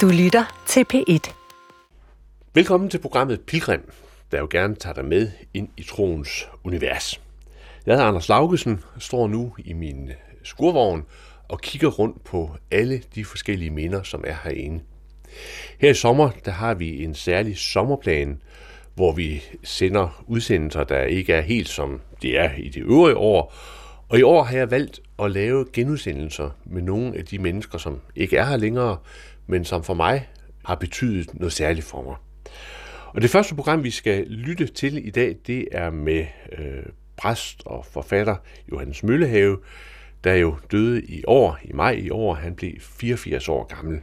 Du lytter til P1. Velkommen til programmet Pilgrim, der jo gerne tager dig med ind i troens univers. Jeg hedder Anders Laugesen, står nu i min skurvogn og kigger rundt på alle de forskellige minder, som er herinde. Her i sommer, der har vi en særlig sommerplan, hvor vi sender udsendelser, der ikke er helt som de er i de øvrige år. Og i år har jeg valgt at lave genudsendelser med nogle af de mennesker, som ikke er her længere, men som for mig har betydet noget særligt for mig. Og det første program, vi skal lytte til i dag, det er med øh, præst og forfatter Johannes Møllehave, der jo døde i år, i maj i år. Han blev 84 år gammel.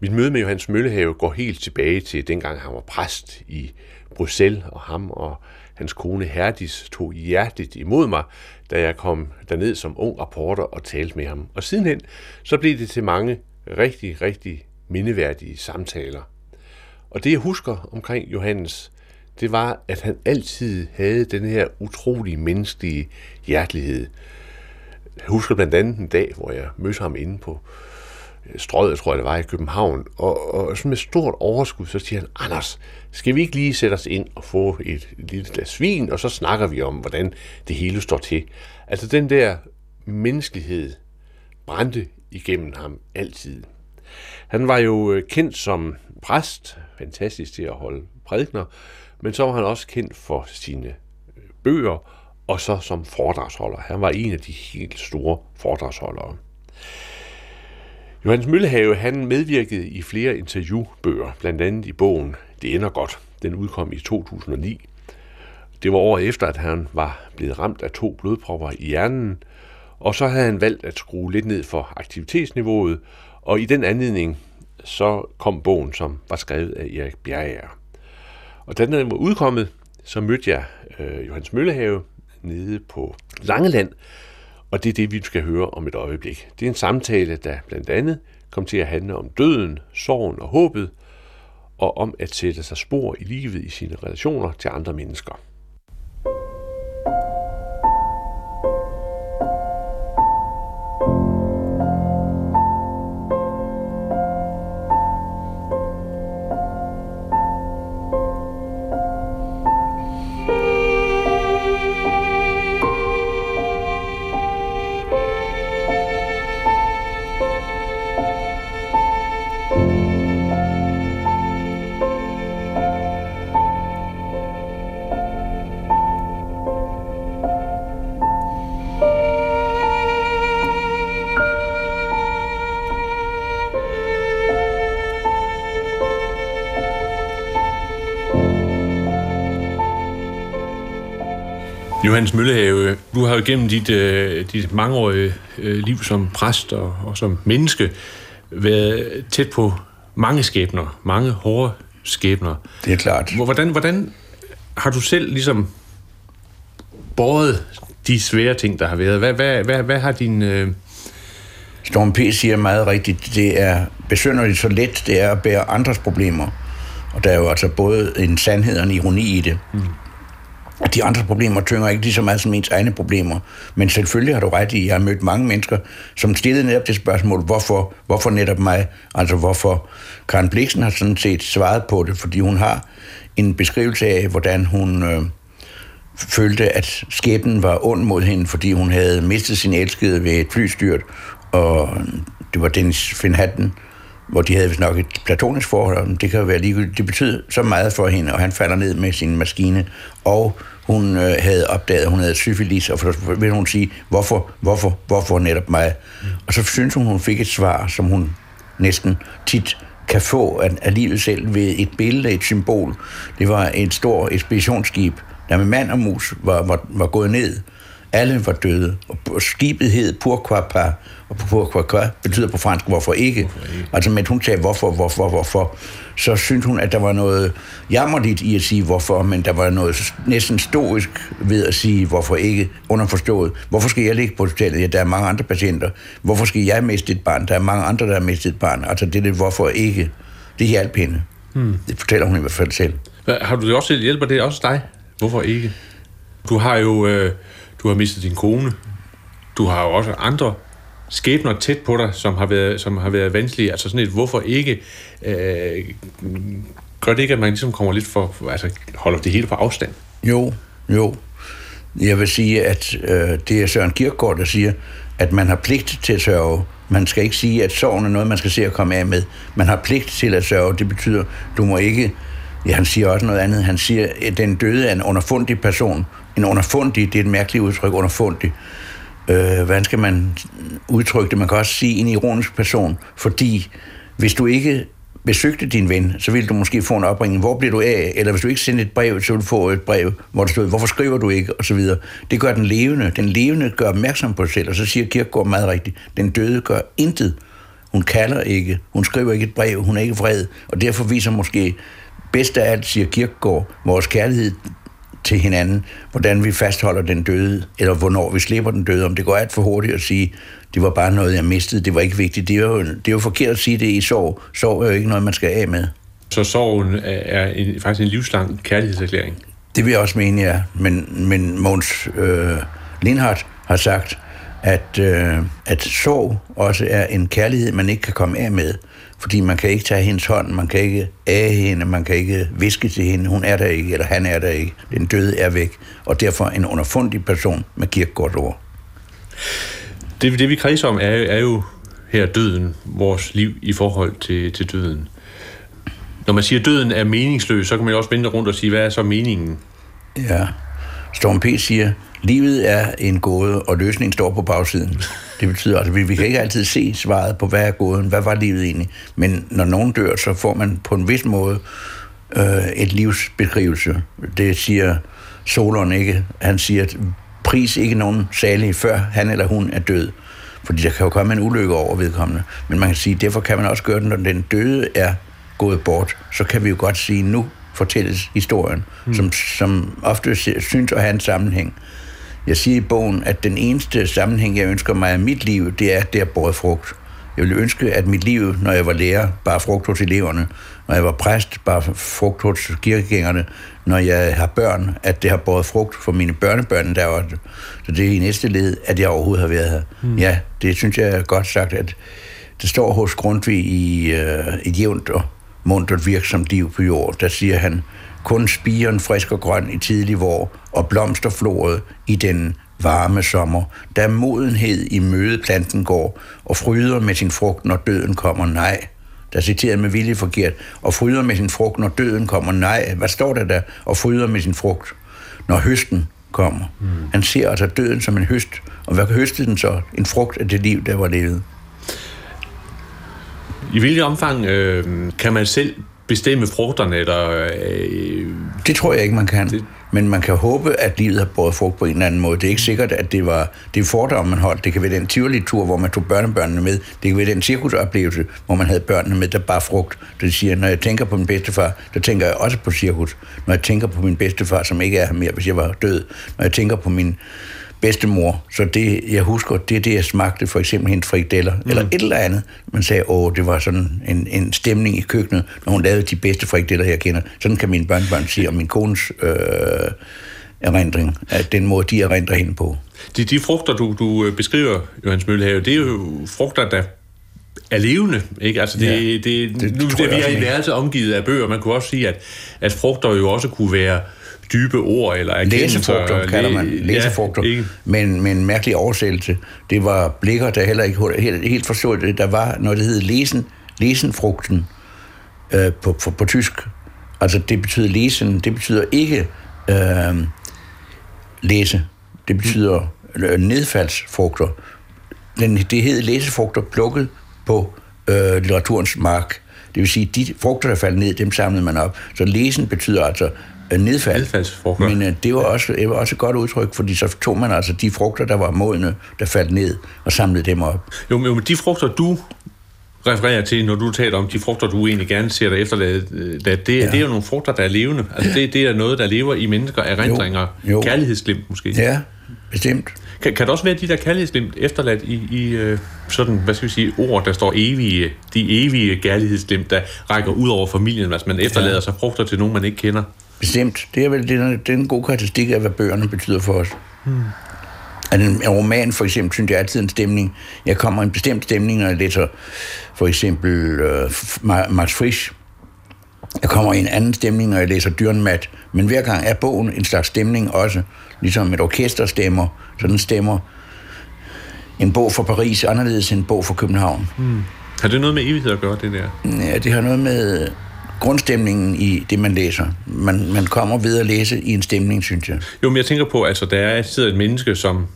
Mit møde med Johannes Møllehave går helt tilbage til dengang han var præst i Bruxelles, og ham og hans kone Herdis tog hjertet imod mig, da jeg kom derned som ung rapporter og talte med ham. Og sidenhen, så blev det til mange rigtig, rigtig mindeværdige samtaler. Og det jeg husker omkring Johannes, det var, at han altid havde den her utrolig menneskelige hjertelighed. Jeg husker blandt andet en dag, hvor jeg mødte ham inde på øh, strøget, tror jeg det var, i København, og, og sådan med stort overskud, så siger han, Anders, skal vi ikke lige sætte os ind og få et, et lille glas vin, og så snakker vi om, hvordan det hele står til. Altså den der menneskelighed brændte igennem ham altid. Han var jo øh, kendt som præst, fantastisk til at holde prædikner, men så var han også kendt for sine øh, bøger, og så som foredragsholder. Han var en af de helt store foredragsholdere. Johannes Møllehave han medvirkede i flere interviewbøger, blandt andet i bogen Det ender godt. Den udkom i 2009. Det var året efter, at han var blevet ramt af to blodpropper i hjernen, og så havde han valgt at skrue lidt ned for aktivitetsniveauet, og i den anledning så kom bogen, som var skrevet af Erik Bjerger. Og da den var udkommet, så mødte jeg øh, Johannes Møllehave nede på Langeland, og det er det, vi skal høre om et øjeblik. Det er en samtale, der blandt andet kom til at handle om døden, sorgen og håbet, og om at sætte sig spor i livet i sine relationer til andre mennesker. Johannes Møllehave, du har jo gennem dit, uh, dit mangeårige uh, liv som præst og, og som menneske været tæt på mange skæbner, mange hårde skæbner. Det er klart. Hvordan, hvordan har du selv ligesom båret de svære ting, der har været? Hvad, hvad, hvad, hvad har din... Uh... Storm P. siger meget rigtigt, det er besynderligt så let, det er at bære andres problemer. Og der er jo altså både en sandhed og en ironi i det. Mm de andre problemer tynger ikke lige så meget som ens egne problemer. Men selvfølgelig har du ret i, at jeg har mødt mange mennesker, som stillede netop det spørgsmål, hvorfor, hvorfor netop mig? Altså hvorfor Karen Bliksen har sådan set svaret på det, fordi hun har en beskrivelse af, hvordan hun øh, følte, at skæbnen var ond mod hende, fordi hun havde mistet sin elskede ved et flystyrt, og det var Dennis Finhatten, hvor de havde vist nok et platonisk forhold, det kan jo være ligegyldigt. Det betød så meget for hende, og han falder ned med sin maskine, og hun øh, havde opdaget, at hun havde syfilis, og så ville hun sige, hvorfor, hvorfor, hvorfor netop mig? Mm. Og så synes hun, hun fik et svar, som hun næsten tit kan få af, af livet selv ved et billede, et symbol. Det var et stort ekspeditionsskib, der med mand og mus var, var, var gået ned. Alle var døde, og skibet hed Pourquoi og pourquoi betyder på fransk, hvorfor ikke. Hvorfor ikke? Altså, men hun sagde, hvorfor, hvorfor, hvorfor så syntes hun, at der var noget jammerligt i at sige hvorfor, men der var noget næsten stoisk ved at sige hvorfor ikke, underforstået. Hvorfor skal jeg ligge på hospitalet? Ja, der er mange andre patienter. Hvorfor skal jeg miste et barn? Der er mange andre, der har mistet et barn. Altså det er det, hvorfor ikke. Det hjalp hende. Hmm. Det fortæller hun i hvert fald selv. Har du det også? Hjælper det også dig? Hvorfor ikke? Du har jo øh, du har mistet din kone. Du har jo også andre skæbner tæt på dig, som har været, som har været vanskelige, altså sådan et hvorfor ikke, øh, gør det ikke, at man ligesom kommer lidt for, altså holder det hele på afstand? Jo, jo. Jeg vil sige, at øh, det er Søren Kierkegaard, der siger, at man har pligt til at sørge. Man skal ikke sige, at sorgen er noget, man skal se at komme af med. Man har pligt til at sørge. Det betyder, du må ikke... Ja, han siger også noget andet. Han siger, at den døde er en underfundig person. En underfundig, det er et mærkeligt udtryk, underfundig. Øh, hvordan skal man udtrykke det? Man kan også sige en ironisk person, fordi hvis du ikke besøgte din ven, så ville du måske få en opringning, hvor bliver du af? Eller hvis du ikke sendte et brev, så ville du få et brev, hvor der stod, hvorfor skriver du ikke? Og så videre. Det gør den levende. Den levende gør opmærksom på sig selv, og så siger Kirkegaard meget rigtigt, den døde gør intet. Hun kalder ikke, hun skriver ikke et brev, hun er ikke vred, og derfor viser måske bedst af alt, siger Kirkegaard, vores kærlighed til hinanden, hvordan vi fastholder den døde, eller hvornår vi slipper den døde. Om det går alt for hurtigt at sige, det var bare noget, jeg mistede, det var ikke vigtigt. Det er jo, det er jo forkert at sige det i sorg. Sorg er jo ikke noget, man skal af med. Så sorgen er en, faktisk en livslang kærlighedserklæring? Det vil jeg også mene, ja. Men, men Måns øh, Lindhardt har sagt, at, øh, at sorg også er en kærlighed, man ikke kan komme af med. Fordi man kan ikke tage hendes hånd, man kan ikke æge hende, man kan ikke viske til hende, hun er der ikke, eller han er der ikke. Den døde er væk, og derfor en underfundig person med kirkegårds ord. Det, det vi kredser om, er, er jo her døden, vores liv i forhold til, til døden. Når man siger, at døden er meningsløs, så kan man jo også vende rundt og sige, hvad er så meningen? Ja, Storm P. siger, livet er en gåde, og løsningen står på bagsiden. Det betyder, at altså, vi, vi kan ikke altid se svaret på, hvad er gåden, hvad var livet egentlig. Men når nogen dør, så får man på en vis måde øh, et livsbeskrivelse. Det siger Solon ikke. Han siger, at pris ikke nogen særlig, før han eller hun er død. Fordi der kan jo komme en ulykke over vedkommende. Men man kan sige, derfor kan man også gøre det, når den døde er gået bort. Så kan vi jo godt sige, nu fortælles historien, mm. som, som ofte synes at have en sammenhæng. Jeg siger i bogen, at den eneste sammenhæng, jeg ønsker mig af mit liv, det er, at det er båret frugt. Jeg ville ønske, at mit liv, når jeg var lærer, bare frugt hos eleverne. Når jeg var præst, bare frugt hos kirkegængerne. Når jeg har børn, at det har båret frugt for mine børnebørn, der var Så det er i næste led, at jeg overhovedet har været her. Mm. Ja, det synes jeg er godt sagt, at det står hos Grundtvig i uh, et jævnt og muntert virksomt liv på jord. Der siger han, kun spiren frisk og grøn i tidlig vår, og blomsterfloret i den varme sommer, da modenhed i møde planten går, og fryder med sin frugt, når døden kommer, nej. Der citerer med vilje forkert, og fryder med sin frugt, når døden kommer, nej. Hvad står der der? Og fryder med sin frugt, når høsten kommer. Mm. Han ser altså døden som en høst, og hvad høstede den så? En frugt af det liv, der var levet. I hvilket omfang øh, kan man selv bestemme frugterne? Eller, øh, det tror jeg ikke, man kan. Det... Men man kan håbe, at livet har båret frugt på en eller anden måde. Det er ikke sikkert, at det var det fordom, man holdt. Det kan være den Tivoli-tur, hvor man tog børnebørnene med. Det kan være den cirkusoplevelse, hvor man havde børnene med, der bare frugt. Det siger, når jeg tænker på min bedstefar, så tænker jeg også på cirkus. Når jeg tænker på min bedstefar, som ikke er her mere, hvis jeg var død. Når jeg tænker på min bedstemor. Så det, jeg husker, det er det, jeg smagte, for eksempel hendes frikadeller, mm. eller et eller andet. Man sagde, åh, det var sådan en, en stemning i køkkenet, når hun lavede de bedste frikadeller, jeg kender. Sådan kan min børnebørn sige om min kones øh, erindring, at den måde, de erindrer hende på. De, de frugter, du, du øh, beskriver, Johannes Møllehave, det er jo frugter, der er levende, ikke? Altså det, ja, det, det, det, nu, det, vi er i værelse omgivet af bøger. Man kunne også sige, at, at frugter jo også kunne være dybe ord eller erkendelser. Læsefrugter kalder man læsefrugter, ja, men med en mærkelig oversættelse. Det var blikker, der heller ikke helt, helt forstod det. Der var noget, der hed lesen, lesenfrugten øh, på, på, på tysk. Altså det betyder lesen, det betyder ikke øh, læse. Det betyder øh, nedfaldsfrugter. Den, det hed læsefrugter plukket på øh, litteraturens mark. Det vil sige, de frugter, der faldt ned, dem samlede man op. Så lesen betyder altså Øh, nedfald. Men uh, det, var også, det var også et godt udtryk, fordi så tog man altså de frugter, der var modne, der faldt ned, og samlede dem op. Jo, men de frugter, du refererer til, når du taler om de frugter, du egentlig gerne ser dig efterladet, øh, det, det, ja. det er jo nogle frugter, der er levende. Altså, det, det er noget, der lever i mennesker, erindringer, jo, jo. kærlighedsglimt måske. Ja, bestemt. Kan, kan det også være de der kærlighedsglimt efterladt i, i sådan, hvad skal vi sige, ord, der står evige, de evige kærlighedsglimt, der rækker ud over familien, hvis man efterlader ja. sig frugter til nogen, man ikke kender? Bestemt. Det er vel det, det er en god karakteristik af, hvad bøgerne betyder for os. Hmm. at en, roman for eksempel, synes jeg altid en stemning. Jeg kommer i en bestemt stemning, når jeg læser for eksempel uh, Max Frisch. Jeg kommer i en anden stemning, når jeg læser Dyrnmat. Men hver gang er bogen en slags stemning også, ligesom et orkester stemmer. Så den stemmer en bog for Paris anderledes end en bog for København. Mm. Har det noget med evighed at gøre, det der? Ja, det har noget med grundstemningen i det, man læser. Man, man kommer ved at læse i en stemning, synes jeg. Jo, men jeg tænker på, altså der er sidder et menneske, som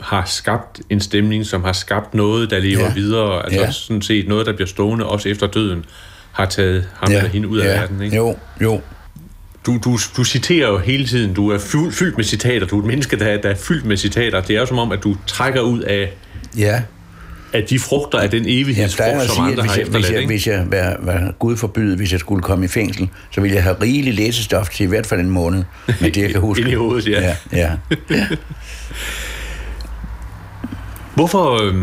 har skabt en stemning, som har skabt noget, der lever ja. videre. Altså ja. sådan set noget, der bliver stående også efter døden, har taget ham ja. eller hende ud af ja. verden. Ikke? Jo, jo. Du, du, du citerer jo hele tiden, du er fyldt, fyldt med citater, du er et menneske, der, der er fyldt med citater. Det er jo som om, at du trækker ud af ja af de frugter af den evighedsfrugt, som sige, andre hvis jeg, har hvis jeg, hvis jeg var, var Gud forbyde, hvis jeg skulle komme i fængsel, så ville jeg have rigeligt læsestof til i hvert fald en måned, med det jeg kan huske. Ind i hovedet, ja. ja, ja. hvorfor, øh,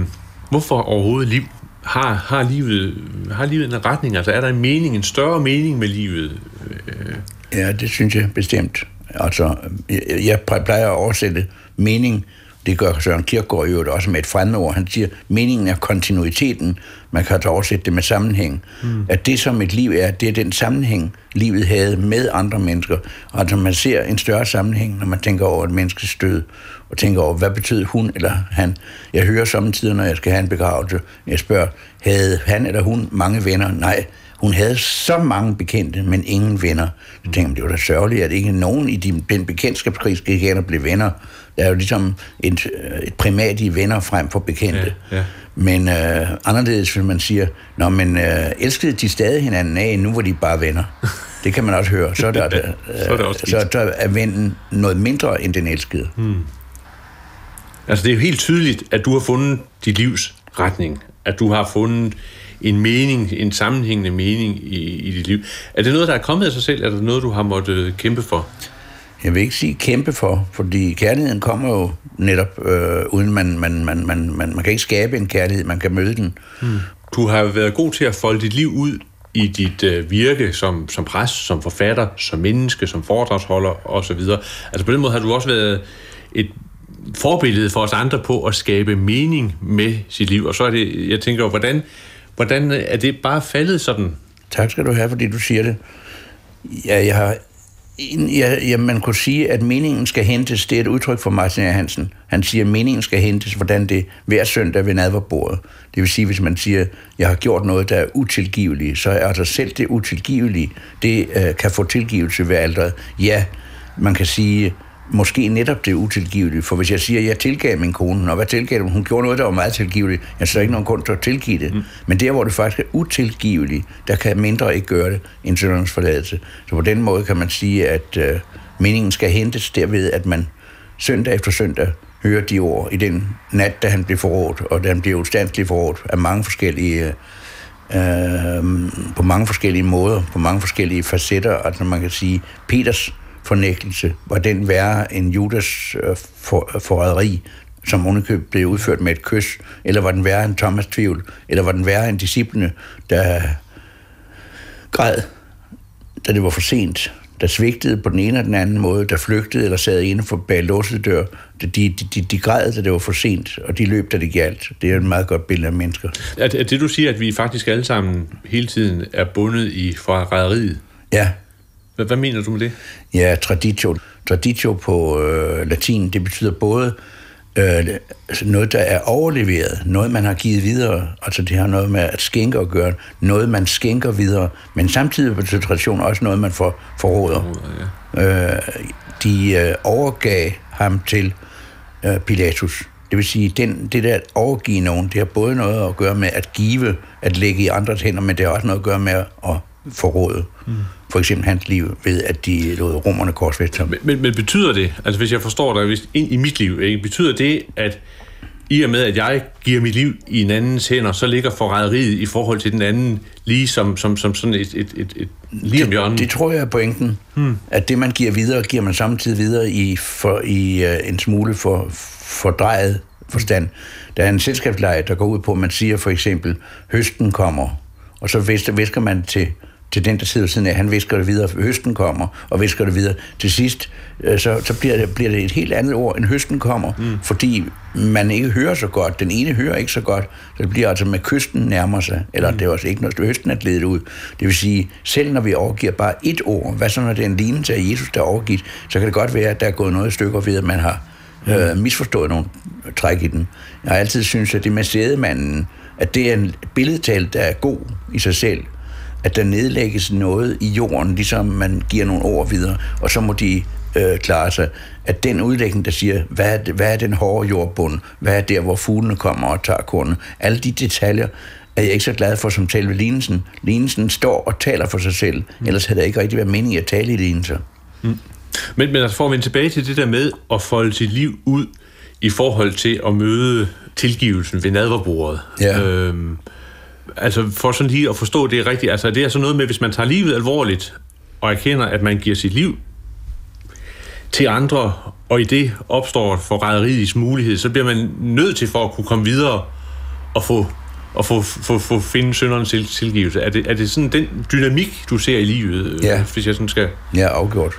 hvorfor overhovedet liv? Har, har, livet, har livet en retning? Altså er der en mening, en større mening med livet? Øh. Ja, det synes jeg bestemt. Altså, jeg, jeg plejer at oversætte mening det gør Søren Kierkegaard jo også med et fremmedord. Han siger, meningen er kontinuiteten. Man kan altså oversætte det med sammenhæng. Mm. At det, som et liv er, det er den sammenhæng, livet havde med andre mennesker. Og altså man ser en større sammenhæng, når man tænker over et menneskes død, og tænker over, hvad betød hun eller han. Jeg hører samtidig, når jeg skal have en begravelse, jeg spørger, havde han eller hun mange venner? Nej, hun havde så mange bekendte, men ingen venner. Så tænkte jeg, det var da sørgeligt, at ikke nogen i den bekendtskabskrig skal igen blive venner. Der er jo ligesom et, et primat i venner frem for bekendte. Ja, ja. Men øh, anderledes, hvis man siger, Nå, men øh, elskede de stadig hinanden af, nu var de bare venner. Det kan man også høre. Så er, der, øh, så er, det også så er vennen noget mindre end den elskede. Hmm. Altså det er jo helt tydeligt, at du har fundet dit livs retning. At du har fundet en mening, en sammenhængende mening i, i dit liv. Er det noget, der er kommet af sig selv? Er det noget, du har måttet kæmpe for? Jeg vil ikke sige kæmpe for, fordi kærligheden kommer jo netop, øh, uden man, man, man, man, man, man kan ikke skabe en kærlighed, man kan møde den. Hmm. Du har været god til at folde dit liv ud i dit øh, virke som, som præst, som forfatter, som menneske, som foredragsholder osv. Altså på den måde har du også været et forbillede for os andre på at skabe mening med sit liv. Og så er det, jeg tænker, hvordan, hvordan er det bare faldet sådan? Tak skal du have, fordi du siger det. Ja, jeg har Ja, ja, man kunne sige, at meningen skal hentes. Det er et udtryk for Martin A. Hansen. Han siger, at meningen skal hentes, hvordan det hver søndag ved nadverbordet. Det vil sige, hvis man siger, at jeg har gjort noget, der er utilgiveligt, så er altså selv det utilgivelige, det øh, kan få tilgivelse ved alderet. Ja, man kan sige, måske netop det utilgivelige. For hvis jeg siger, at jeg tilgav min kone, og hvad tilgav hun? Hun gjorde noget, der var meget tilgiveligt. Jeg så ikke nogen grund til at tilgive det. Mm. Men der, hvor det faktisk er utilgiveligt, der kan mindre ikke gøre det end syndernes forladelse. Så på den måde kan man sige, at øh, meningen skal hentes derved, at man søndag efter søndag hører de ord i den nat, da han blev forrådt, og da han blev ustandsligt forrådt af mange forskellige øh, på mange forskellige måder, på mange forskellige facetter. Altså man kan sige, Peters fornægtelse, var den værre end Judas øh, for, forræderi, som underkøb blev udført med et kys, eller var den værre end Thomas tvivl, eller var den værre end disciplene, der græd, da det var for sent, der svigtede på den ene eller den anden måde, der flygtede eller sad inde for bag låset dør. De, de, de, de græd, da det var for sent, og de løb, da det galt. Det er et meget godt billede af mennesker. Er det, er det du siger, at vi faktisk alle sammen hele tiden er bundet i forræderiet? Ja, hvad, hvad mener du med det? Ja, traditio. Traditio på øh, latin, det betyder både øh, noget, der er overleveret, noget, man har givet videre, altså det har noget med at skænke at gøre, noget, man skænker videre, men samtidig betyder tradition også noget, man får forråder. Ja. Øh, de øh, overgav ham til øh, Pilatus. Det vil sige, den, det der at overgive nogen, det har både noget at gøre med at give, at lægge i andres hænder, men det har også noget at gøre med at forråde. Mm for eksempel hans liv, ved at de lod romerne korsfæste ham. Men, men, men betyder det, altså hvis jeg forstår dig, hvis ind i mit liv, ikke, betyder det, at i og med, at jeg giver mit liv i en andens hænder, så ligger forræderiet i forhold til den anden lige som, som, som sådan et, et, et, et lige om hjørnet? Det, det tror jeg er pointen. Hmm. At det, man giver videre, giver man samtidig videre i, for, i uh, en smule for fordrejet forstand. Der er en selskabsleje, der går ud på, at man siger for eksempel, høsten kommer, og så visker man til til den, der sidder siden af. Han visker det videre, høsten kommer, og visker det videre. Til sidst, øh, så, så bliver, det, bliver det et helt andet ord, end høsten kommer, mm. fordi man ikke hører så godt. Den ene hører ikke så godt. Så det bliver altså med kysten nærmer sig, eller mm. det er også ikke noget, høsten er glædet ud. Det vil sige, selv når vi overgiver bare et ord, hvad så når det er en lignelse af Jesus, der er overgivet, så kan det godt være, at der er gået noget stykker ved, at man har øh, misforstået nogle træk i den. Jeg har altid synes at det med sædemanden, at det er en billedtal, der er god i sig selv, at der nedlægges noget i jorden, ligesom man giver nogle ord videre, og så må de øh, klare sig. At den udlægning, der siger, hvad er, hvad er den hårde jordbund, hvad er der, hvor fuglene kommer og tager kornet, alle de detaljer, er jeg ikke så glad for som selve lignelsen. Lignelsen står og taler for sig selv, mm. ellers havde det ikke rigtig været meningen at tale i lignelser. Mm. Men, men altså for at vende tilbage til det der med at folde sit liv ud i forhold til at møde tilgivelsen ved nadverbordet. Ja. Øhm, altså for sådan lige at forstå det rigtigt, altså det er sådan noget med, hvis man tager livet alvorligt, og erkender, at man giver sit liv til andre, og i det opstår forræderiets mulighed, så bliver man nødt til for at kunne komme videre og få og få, få, få finde sønderens til, tilgivelse. Er det, er det sådan den dynamik, du ser i livet, ja. hvis jeg sådan skal... Ja, afgjort.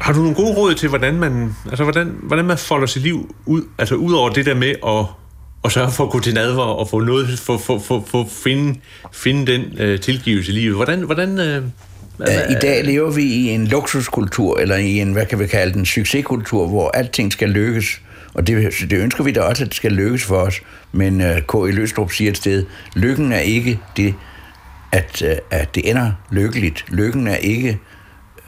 Har du nogle gode råd til, hvordan man, altså hvordan, hvordan man folder sit liv ud, altså ud over det der med at, at sørge for at gå til nadver og få noget, for, for, for, for finde, finde den øh, tilgivelse i livet? Hvordan, hvordan øh, i dag lever vi i en luksuskultur, eller i en, hvad kan vi kalde den, succeskultur, hvor alting skal lykkes. Og det, det ønsker vi da også, at det skal lykkes for os. Men uh, K. E. Løstrup siger et sted, lykken er ikke det, at, uh, at det ender lykkeligt. Lykken er ikke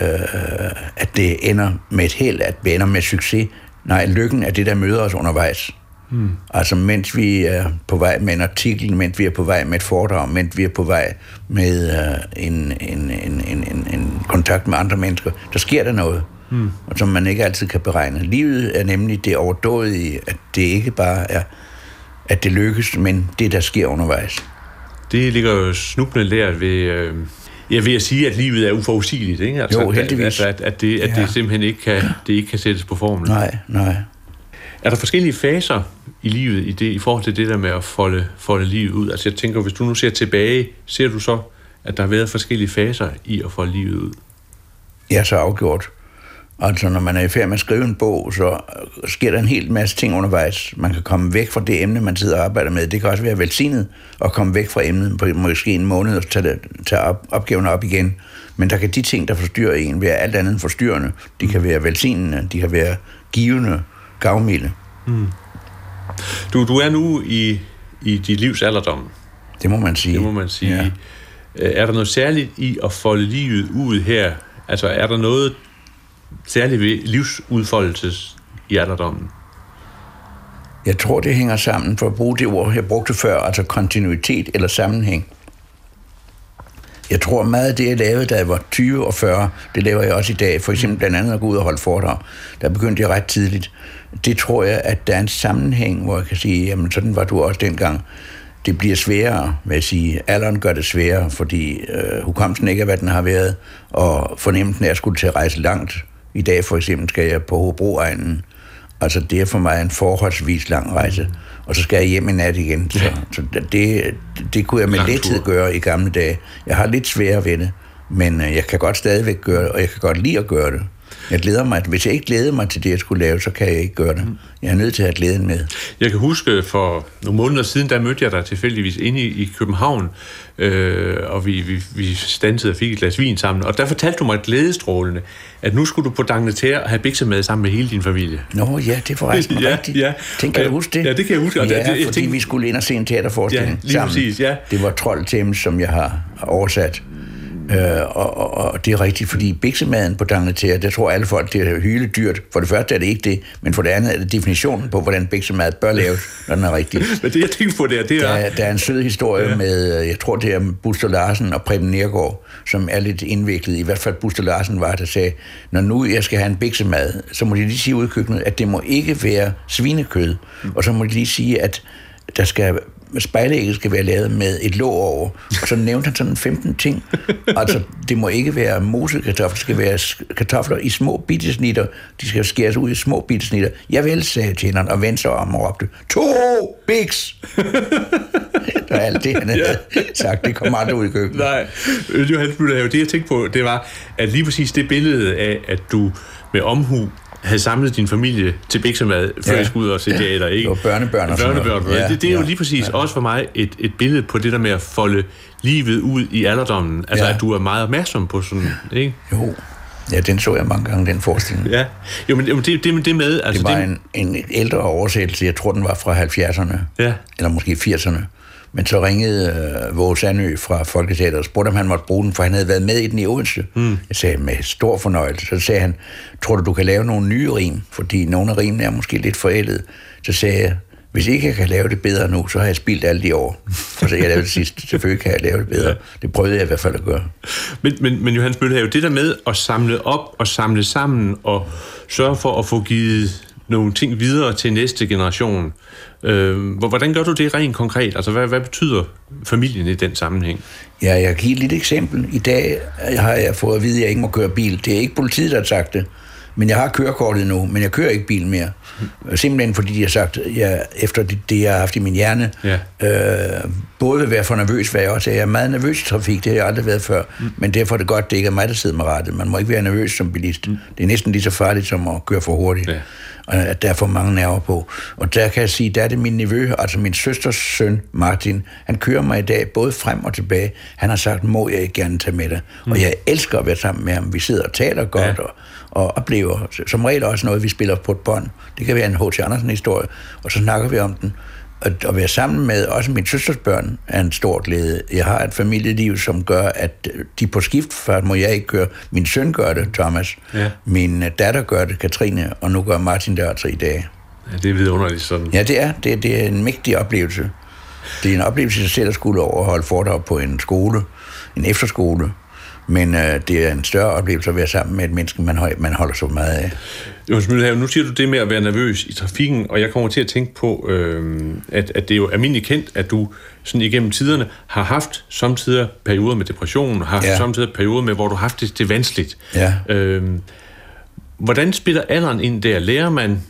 øh, at det ender med et held, at vi ender med succes. Nej, lykken er det, der møder os undervejs. Mm. Altså, mens vi er på vej med en artikel, mens vi er på vej med et foredrag, mens vi er på vej med uh, en, en, en, en, en, en kontakt med andre mennesker, der sker der noget, mm. og som man ikke altid kan beregne. Livet er nemlig det overdådige, at det ikke bare er, at det lykkes, men det, der sker undervejs. Det ligger jo snublende lært ved... Øh jeg vil sige, at livet er uforudsigeligt, ikke? Altså, jo, heldigvis. Altså, at, at, det, at ja. det simpelthen ikke kan, det ikke kan sættes på formel. Nej, nej. Er der forskellige faser i livet i, det, i forhold til det der med at folde, folde livet ud? Altså jeg tænker, hvis du nu ser tilbage, ser du så, at der har været forskellige faser i at folde livet ud? Ja, så afgjort. Altså, når man er i færd med at skrive en bog, så sker der en hel masse ting undervejs. Man kan komme væk fra det emne, man sidder og arbejder med. Det kan også være velsignet at komme væk fra emnet på måske en måned og tage, tage op, opgaven op igen. Men der kan de ting, der forstyrrer en, være alt andet end forstyrrende. De kan være velsignende, de kan være givende, gavmilde. Mm. Du, du er nu i, i dit livs alderdom. Det må man sige. Det må man sige. Ja. Øh, er der noget særligt i at folde livet ud her? Altså, er der noget, særligt ved livsudfoldelses i alderdommen? Jeg tror, det hænger sammen, for at bruge det ord, jeg brugte før, altså kontinuitet eller sammenhæng. Jeg tror meget af det, jeg lavede, da jeg var 20 og 40, det laver jeg også i dag. For eksempel blandt andet at gå ud og holde foredrag. Der begyndte jeg ret tidligt. Det tror jeg, at der er en sammenhæng, hvor jeg kan sige, jamen sådan var du også dengang. Det bliver sværere, vil jeg sige. Alderen gør det sværere, fordi øh, hukommelsen ikke er, hvad den har været, og fornemmelsen er at skulle til at rejse langt i dag for eksempel skal jeg på Hobroegnen. Altså det er for mig en forholdsvis lang rejse. Og så skal jeg hjem i nat igen. Så, ja. så det, det kunne jeg med lethed gøre i gamle dage. Jeg har lidt svære ved det, men øh, jeg kan godt stadigvæk gøre det, og jeg kan godt lide at gøre det. Jeg glæder mig. Hvis jeg ikke glæder mig til det, jeg skulle lave, så kan jeg ikke gøre det. Jeg er nødt til at have glæden med. Jeg kan huske, for nogle måneder siden, der mødte jeg dig tilfældigvis inde i, i København, øh, og vi, vi, vi stansede og fik et glas vin sammen, og der fortalte du mig glædestrålende, at nu skulle du på Dangleter og have biksemad sammen med hele din familie. Nå ja, det var faktisk ja, rigtigt. Ja. Tænk, kan du huske det? Ja, det kan jeg huske. Ja, det, fordi tænkte... vi skulle ind og se en teaterforestilling ja, lige sammen. Præcis, ja. Det var Trold Thames, som jeg har oversat. Øh, og, og, og det er rigtigt, fordi biksemaden på Dangleterre, det tror alle folk, det er hyle dyrt. For det første er det ikke det, men for det andet er det definitionen på, hvordan biksemad bør laves, når den er rigtig. men det, jeg tænkte på der, det er... Der, der er en sød historie ja. med, jeg tror, det er Buster Larsen og Preben Nergård, som er lidt indviklet. I hvert fald Buster Larsen var, der sagde, når nu jeg skal have en biksemad, så må de lige sige ud i køkkenet, at det må ikke være svinekød. Mm. Og så må de lige sige, at der skal spejlægget skal være lavet med et låg over. Og så nævnte han sådan 15 ting. Altså, det må ikke være moset kartofler, det skal være kartofler i små bittesnitter. De skal skæres ud i små bittesnitter. Jeg vil, sagde tjeneren, og vendte sig om og råbte, to biks! det var alt det, han havde ja. sagt. Det kom aldrig ud i køkkenet. Nej, Johan Smutter, det jeg tænkte på, det var, at lige præcis det billede af, at du med omhu havde samlet din familie til biksemad, før ja. I skulle ud og se teater, ikke? Og børnebørn og børnebørn. Ja, det, det er ja, jo lige præcis ja. også for mig et, et billede på det der med at folde livet ud i alderdommen. Altså, ja. at du er meget opmærksom på sådan, ikke? Jo. Ja, den så jeg mange gange, den forestilling. Ja, jo, men det, det, det med... Altså, det var det... En, en ældre oversættelse, jeg tror, den var fra 70'erne, ja. eller måske 80'erne. Men så ringede øh, Våge Sandø fra Folketeateret og spurgte, om han måtte bruge den, for han havde været med i den i Odense. Mm. Jeg sagde med stor fornøjelse. Så sagde han, tror du, du kan lave nogle nye rim? Fordi nogle af rimene er måske lidt forældet. Så sagde jeg, hvis ikke jeg kan lave det bedre nu, så har jeg spildt alle de år. Og så jeg lavede det sidst. Selvfølgelig kan jeg lave det bedre. Det prøvede jeg i hvert fald at gøre. Men, men, men Johannes Møllehave, det der med at samle op og samle sammen og sørge for at få givet nogle ting videre til næste generation. Øh, hvordan gør du det rent konkret? Altså, hvad, hvad betyder familien i den sammenhæng? Ja, jeg kan give et lille eksempel. I dag har jeg fået at vide, at jeg ikke må køre bil. Det er ikke politiet, der har sagt det. Men jeg har kørekortet nu, men jeg kører ikke bil mere. Simpelthen fordi de har sagt, at jeg, efter det, det, jeg har haft i min hjerne, ja. øh, både vil være for nervøs, hvad jeg også er. Jeg er meget nervøs i trafik, det har jeg aldrig været før. Mm. Men derfor er det godt, det ikke er mig, der sidder med rettet. Man må ikke være nervøs som bilist. Mm. Det er næsten lige så farligt som at køre for hurtigt. Ja at der er for mange nerver på. Og der kan jeg sige, der er det min nevø, altså min søsters søn, Martin, han kører mig i dag både frem og tilbage. Han har sagt, må jeg ikke gerne tage med dig? Mm. Og jeg elsker at være sammen med ham. Vi sidder og taler godt ja. og, og oplever som regel også noget, vi spiller på et bånd. Det kan være en H.C. Andersen-historie, og så snakker vi om den at, at være sammen med også min søsters børn er en stor glæde. Jeg har et familieliv, som gør, at de på skift, for må jeg ikke køre. Min søn gør det, Thomas. Ja. Min datter gør det, Katrine. Og nu gør Martin det altså i dag. Ja, det er vidunderligt sådan. Ja, det er. Det, det er en mægtig oplevelse. Det er en oplevelse sig selv at skulle overholde foredrag på en skole, en efterskole, men øh, det er en større oplevelse at være sammen med et menneske, man, man holder så meget af. Mølhave, nu siger du det med at være nervøs i trafikken, og jeg kommer til at tænke på, øh, at, at det er jo almindeligt kendt, at du sådan igennem tiderne har haft samtidig perioder med depression, har haft ja. samtidig perioder med, hvor du har haft det, det vanskeligt. Ja. Øh, Hvordan spiller alderen ind der? Lærer man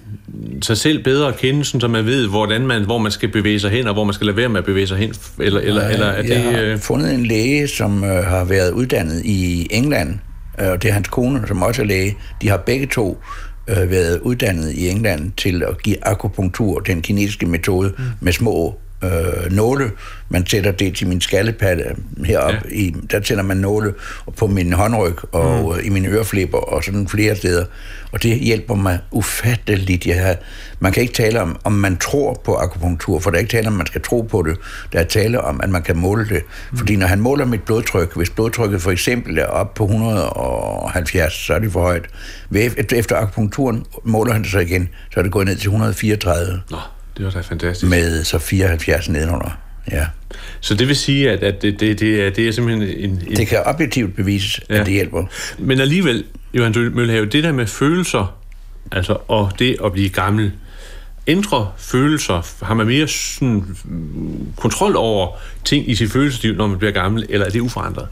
sig selv bedre at kende, så man ved, hvordan man, hvor man skal bevæge sig hen, og hvor man skal lade være med at bevæge sig hen? Eller, eller, eller er jeg det, har øh... fundet en læge, som øh, har været uddannet i England, øh, og det er hans kone, som også er læge. De har begge to øh, været uddannet i England til at give akupunktur, den kinesiske metode, mm. med små øh, nåle. Man sætter det til min skallepatte heroppe. Ja. I, der tænder man nåle på min håndryg og mm. i mine øreflipper og sådan flere steder. Og det hjælper mig ufatteligt. Jeg har, man kan ikke tale om, om man tror på akupunktur, for der er ikke tale om, man skal tro på det. Der er tale om, at man kan måle det. Mm. Fordi når han måler mit blodtryk, hvis blodtrykket for eksempel er op på 170, så er det for højt. Efter akupunkturen måler han det så igen, så er det gået ned til 134. Nå. Det var da fantastisk. Med så 74 nedenunder. Ja. Så det vil sige, at, at det, det, det, er, det er simpelthen en, en... Det kan objektivt bevises, ja. at det hjælper. Men alligevel, Johan Møllehave, det der med følelser, altså, og det at blive gammel, ændre følelser, har man mere sådan, kontrol over ting i sit følelsesliv, når man bliver gammel, eller er det uforandret?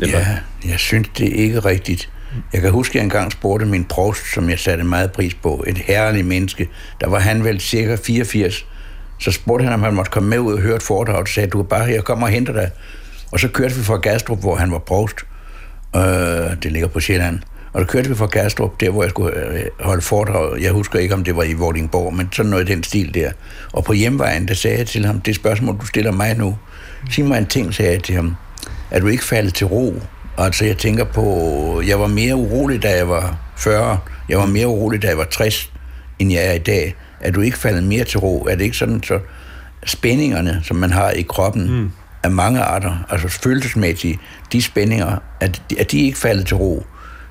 Ja, jeg synes, det er ikke rigtigt. Jeg kan huske, at jeg engang spurgte min provst, som jeg satte meget pris på, et herligt menneske. Der var han vel cirka 84. Så spurgte han, om han måtte komme med ud og høre et foredrag. Og sagde, du er bare, jeg kommer og henter dig. Og så kørte vi fra Gastrup, hvor han var provst. Øh, det ligger på Sjælland. Og så kørte vi fra Gastrup, der hvor jeg skulle øh, holde foredrag. Jeg husker ikke, om det var i Vordingborg, men sådan noget i den stil der. Og på hjemvejen, der sagde jeg til ham, det spørgsmål, du stiller mig nu. Sig mig en ting, sagde jeg til ham. Er du ikke faldet til ro? Altså, jeg tænker på, jeg var mere urolig, da jeg var 40. Jeg var mere urolig, da jeg var 60, end jeg er i dag. Er du ikke faldet mere til ro? Er det ikke sådan, så spændingerne, som man har i kroppen, mm. af mange arter, altså følelsesmæssige, de spændinger, at, at de ikke faldet til ro?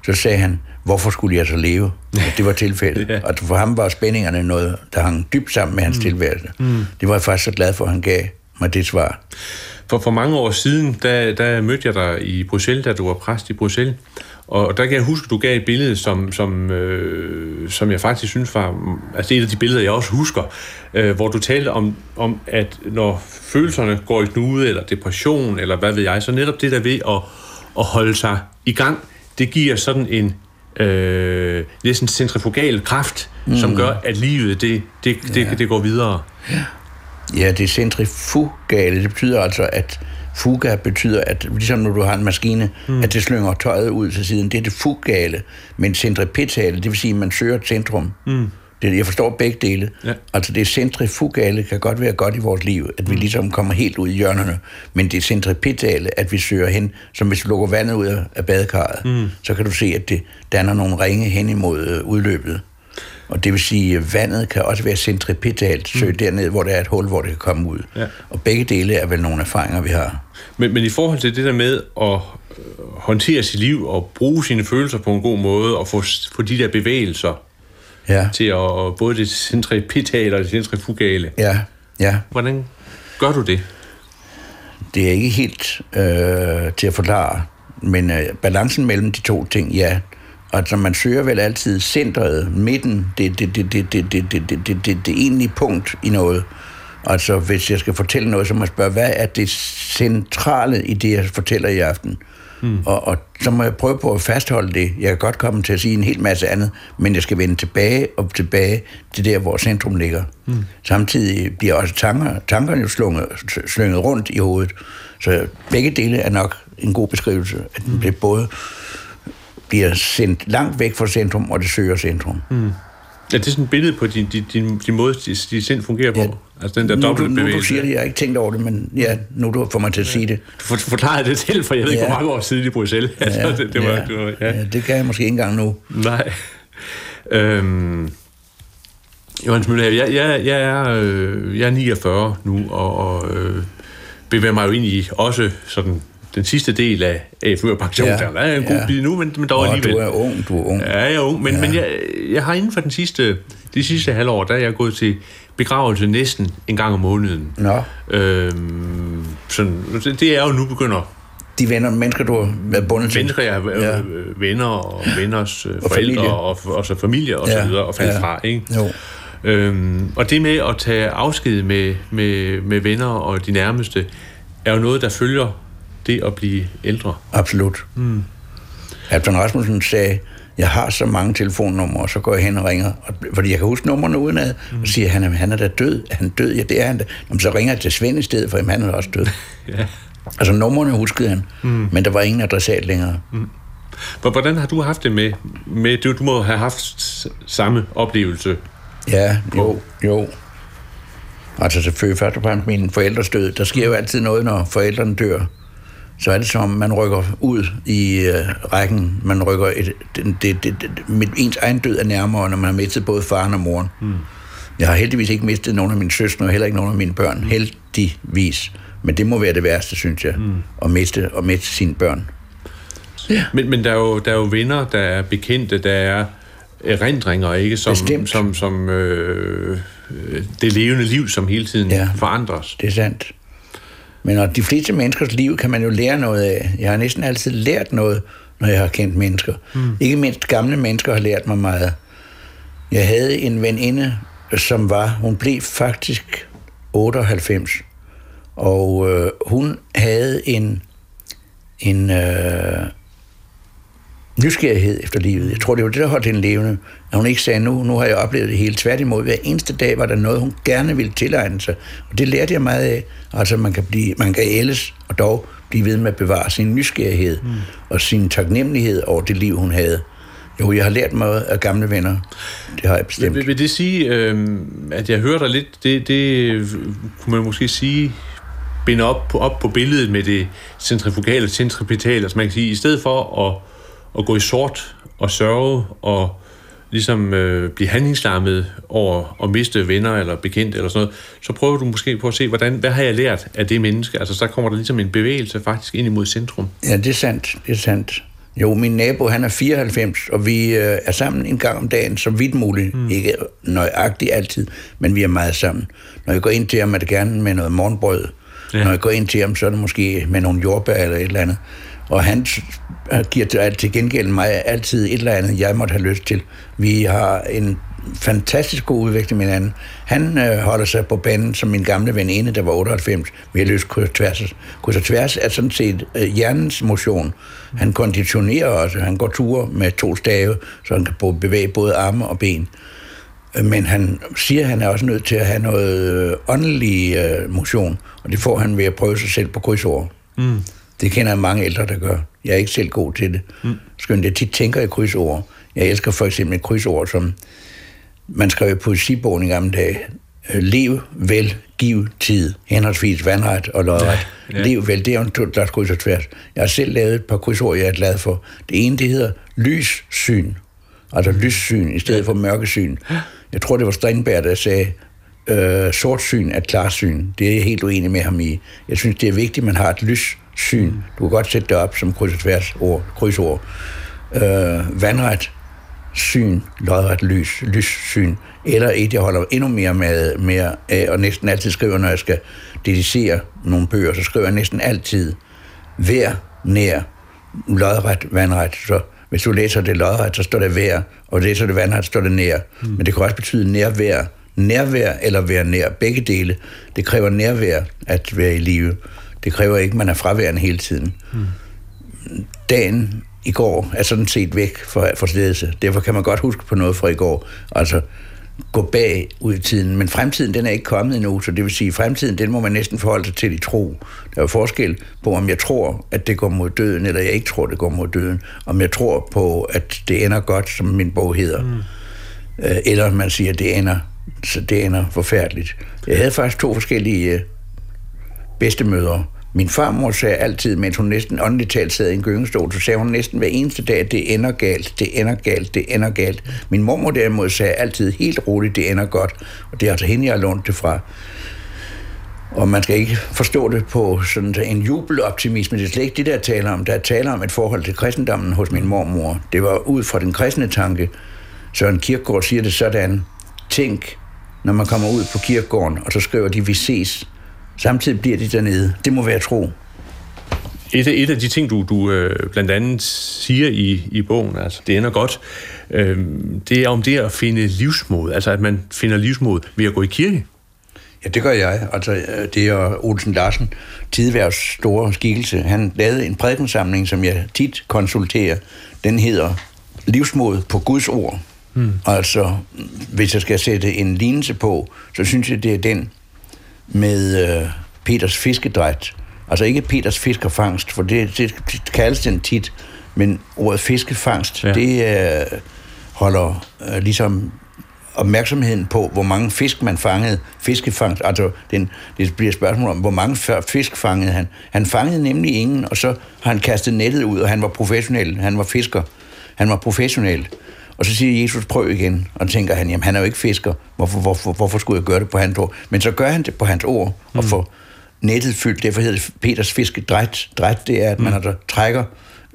Så sagde han, hvorfor skulle jeg så leve? At det var tilfældet. ja. Og for ham var spændingerne noget, der hang dybt sammen med hans mm. tilværelse. Mm. Det var jeg faktisk så glad for, at han gav mig det svar. For, for mange år siden, der, der mødte jeg dig i Bruxelles, da du var præst i Bruxelles. Og der kan jeg huske, at du gav et billede, som, som, øh, som jeg faktisk synes var... Altså et af de billeder, jeg også husker, øh, hvor du talte om, om, at når følelserne går i knude, eller depression, eller hvad ved jeg, så netop det der ved at, at holde sig i gang, det giver sådan en øh, næsten centrifugal kraft, mm. som gør, at livet det, det, det, ja. det går videre. Ja. Ja, det centrifugale, det betyder altså, at Fuga betyder, at ligesom når du har en maskine, mm. at det slynger tøjet ud til siden. Det er det fugale. Men centripetale, det vil sige, at man søger centrum. Mm. Det, jeg forstår begge dele. Ja. Altså det centrifugale kan godt være godt i vores liv, at vi mm. ligesom kommer helt ud i hjørnerne. Men det centripetale, at vi søger hen, som hvis du lukker vandet ud af badekarret, mm. så kan du se, at det danner nogle ringe hen imod øh, udløbet. Og det vil sige, at vandet kan også være centripetalt, søge mm. derned, hvor der er et hul, hvor det kan komme ud. Ja. Og begge dele er vel nogle erfaringer, vi har. Men, men i forhold til det der med at øh, håndtere sit liv og bruge sine følelser på en god måde og få, få de der bevægelser ja. til at både det centripetale og det centrifugale. Ja, ja. Hvordan gør du det? Det er ikke helt øh, til at forklare, men øh, balancen mellem de to ting, ja, Altså, man søger vel altid centret, midten, det, det, det, det, det, det, det, det, det, det, det egentlige punkt i noget. Altså, hvis jeg skal fortælle noget, så må jeg spørge, hvad er det centrale i det, jeg fortæller i aften? Mm. Og, og så må jeg prøve på at fastholde det. Jeg kan godt komme til at sige en hel masse andet, men jeg skal vende tilbage og tilbage til der, hvor centrum ligger. Mm. Samtidig bliver også tanker, tankerne jo slunget, slynget rundt i hovedet. Så begge dele er nok en god beskrivelse. At den bliver både bliver sendt langt væk fra centrum, og det søger centrum. Mm. Ja, det er sådan et billede på din, din, din, din måde, dit de sind fungerer på. Ja. Altså den der dobbeltbevægelse. Nu du siger det, jeg har ikke tænkt over det, men ja, nu du får mig til at sige det. Du forklarede det til, for jeg ved ikke, ja. hvor mange år siden i Bruxelles. Ja, altså, det, det var, ja. Det var, ja. ja. det kan jeg måske ikke engang nu. Nej. Øhm, Johannes Møller, jeg, jeg, jeg, er, øh, jeg er 49 nu, og, og øh, bevæger mig jo ind i også sådan den sidste del af AFU pension. Ja. Der er en god ja. bid nu, men, men dog alligevel. du er ung, du er ung. Ja, jeg er ung, men, ja. men jeg, jeg har inden for den sidste, de sidste halvår, der er jeg gået til begravelse næsten en gang om måneden. Nå. Øhm, sådan, det er jo nu begynder de venner, mennesker, du har bundet til? Mennesker, jeg har ja. venner og venners og forældre familie. og, og så familie og ja. så videre, og faldt ja. fra, ikke? Jo. Øhm, og det med at tage afsked med, med, med venner og de nærmeste, er jo noget, der følger det at blive ældre? Absolut. Mm. Alton Rasmussen sagde, jeg har så mange telefonnumre, og så går jeg hen og ringer, og, fordi jeg kan huske numrene udenad, mm. og siger, han, er, han er da død. Er han død? Ja, det er han da. Jamen, så ringer jeg til Svend i stedet, for han er også død. ja. Altså, numrene huskede han, mm. men der var ingen adressat længere. Mm. Hvordan har du haft det med, med du, du må have haft samme oplevelse? Ja, jo, jo. Altså selvfølgelig først og fremmest min forældres død. Der sker jo altid noget, når forældrene dør så er det som, man rykker ud i øh, rækken. Man rykker et, det, det, det, det, mit, ens egen død er nærmere, når man har mistet både faren og moren. Mm. Jeg har heldigvis ikke mistet nogen af mine søstre, og heller ikke nogen af mine børn. Mm. Heldigvis. Men det må være det værste, synes jeg, mm. at miste, at miste sine børn. Ja. Men, men der, er jo, der er jo venner, der er bekendte, der er erindringer, ikke? Som, Bestemt. som, som øh, det levende liv, som hele tiden ja, forandres. det er sandt. Men de fleste menneskers liv kan man jo lære noget af. Jeg har næsten altid lært noget, når jeg har kendt mennesker. Mm. Ikke mindst gamle mennesker har lært mig meget. Jeg havde en veninde, som var, hun blev faktisk 98, og øh, hun havde en, en øh, nysgerrighed efter livet. Jeg tror, det var det, der holdt hende levende. At hun ikke sagde, nu, nu har jeg oplevet det hele. Tværtimod, hver eneste dag var der noget, hun gerne ville tilegne sig. Og det lærte jeg meget af. Altså, man kan, blive, man kan ældes og dog blive ved med at bevare sin nysgerrighed mm. og sin taknemmelighed over det liv, hun havde. Jo, jeg har lært meget af gamle venner. Det har jeg bestemt. Vil, vil det sige, øh, at jeg hører dig lidt, det, det kunne man måske sige, binde op på, op på billedet med det centrifugale og centripetale, altså man kan sige, i stedet for at at gå i sort og sørge og ligesom øh, blive handlingslammet over at miste venner eller bekendte eller sådan noget, så prøver du måske på at se, hvordan, hvad har jeg lært af det menneske? Altså, så kommer der ligesom en bevægelse faktisk ind imod centrum. Ja, det er sandt. Det er sandt. Jo, min nabo, han er 94, og vi øh, er sammen en gang om dagen, så vidt muligt. Mm. Ikke nøjagtigt altid, men vi er meget sammen. Når jeg går ind til ham, er det gerne med noget morgenbrød, Ja. Når jeg går ind til ham, så er det måske med nogle jordbær eller et eller andet. Og han giver til, til gengæld mig altid et eller andet, jeg måtte have lyst til. Vi har en fantastisk god udvikling med hinanden. Han øh, holder sig på banen som min gamle veninde, der var 98. Vi har løst kryds og tværs. Kryds og tværs er sådan set øh, hjernens motion. Han konditionerer også. Han går ture med to stave, så han kan bevæge både arme og ben. Øh, men han siger, at han er også nødt til at have noget øh, åndelig øh, motion, og det får han ved at prøve sig selv på krydsord. Mm. Det kender jeg mange ældre, der gør. Jeg er ikke selv god til det. Mm. Skønt jeg tit tænker i krydsord. Jeg elsker for eksempel et krydsord, som man skrev i poesibogen i gamle dage. Øh, lev, vel, giv, tid. Henholdsvis vandret og lodret. Ja, ja. Lev, vel, det er jo en slags kryds og tværs. Jeg har selv lavet et par krydsord, jeg er glad for. Det ene, det hedder lyssyn. Altså lyssyn i stedet for mørkesyn. Jeg tror, det var Strindberg, der sagde, øh, sortsyn er klarsyn. Det er jeg helt uenig med ham i. Jeg synes, det er vigtigt, at man har et lyssyn. Du kan godt sætte det op som kryds og tværs ord, krydsord. Øh, vandret syn, lodret lys, lyssyn, eller et, jeg holder endnu mere med, mere af, og næsten altid skriver, når jeg skal dedicere nogle bøger, så skriver jeg næsten altid vær, nær, lodret, vandret. Så hvis du læser det lodret, så står det vær, og læser det vandret, så står det nær. Mm. Men det kan også betyde nærvær, nærvær eller være nær. Begge dele. Det kræver nærvær at være i live. Det kræver ikke, at man er fraværende hele tiden. Mm. Dagen i går er sådan set væk fra, fra sledelse. Derfor kan man godt huske på noget fra i går. Altså gå bag ud i tiden. Men fremtiden, den er ikke kommet endnu, så det vil sige, fremtiden, den må man næsten forholde sig til i tro. Der er jo forskel på, om jeg tror, at det går mod døden, eller jeg ikke tror, det går mod døden. Om jeg tror på, at det ender godt, som min bog hedder. Mm. Øh, eller man siger, at det ender, så det ender forfærdeligt. Jeg havde faktisk to forskellige øh, bedstemødre. Min farmor sagde altid, mens hun næsten åndeligt talt sad i en gyngestol, så sagde hun næsten hver eneste dag, at det ender galt, det ender galt, det ender galt. Min mormor derimod sagde altid helt roligt, det ender godt, og det er altså hende, jeg har lånt det fra. Og man skal ikke forstå det på sådan en jubeloptimisme. Det er slet ikke det, der taler om. Der taler om et forhold til kristendommen hos min mormor. Det var ud fra den kristne tanke. Søren Kierkegaard siger det sådan. Tænk, når man kommer ud på kirkegården, og så skriver de, vi ses Samtidig bliver de dernede. Det må være tro. Et af, et af de ting, du, du øh, blandt andet siger i, i bogen, altså det ender godt, øh, det er om det at finde livsmod, altså at man finder livsmod ved at gå i kirke. Ja, det gør jeg. Altså, øh, det er Olsen Larsen, tidværds store skikkelse. Han lavede en prædikensamling, som jeg tit konsulterer. Den hedder Livsmod på Guds ord. Hmm. Altså, hvis jeg skal sætte en lignelse på, så synes jeg, det er den, med øh, Peters fiskedræt. Altså ikke Peters fiskerfangst, for det, det, det kaldes den tit, men ordet fiskefangst, ja. det øh, holder øh, ligesom opmærksomheden på, hvor mange fisk man fangede. Fiskefangst, altså den, det bliver et spørgsmål om, hvor mange fisk fangede han. Han fangede nemlig ingen, og så har han kastet nettet ud, og han var professionel. Han var fisker. Han var professionel. Og så siger Jesus, prøv igen. Og tænker han, jamen han er jo ikke fisker. Hvorfor, hvorfor, hvorfor skulle jeg gøre det på hans ord? Men så gør han det på hans ord, og mm. får nettet fyldt. Derfor hedder det Peters fiske dræt. Dræt, det er, at man altså trækker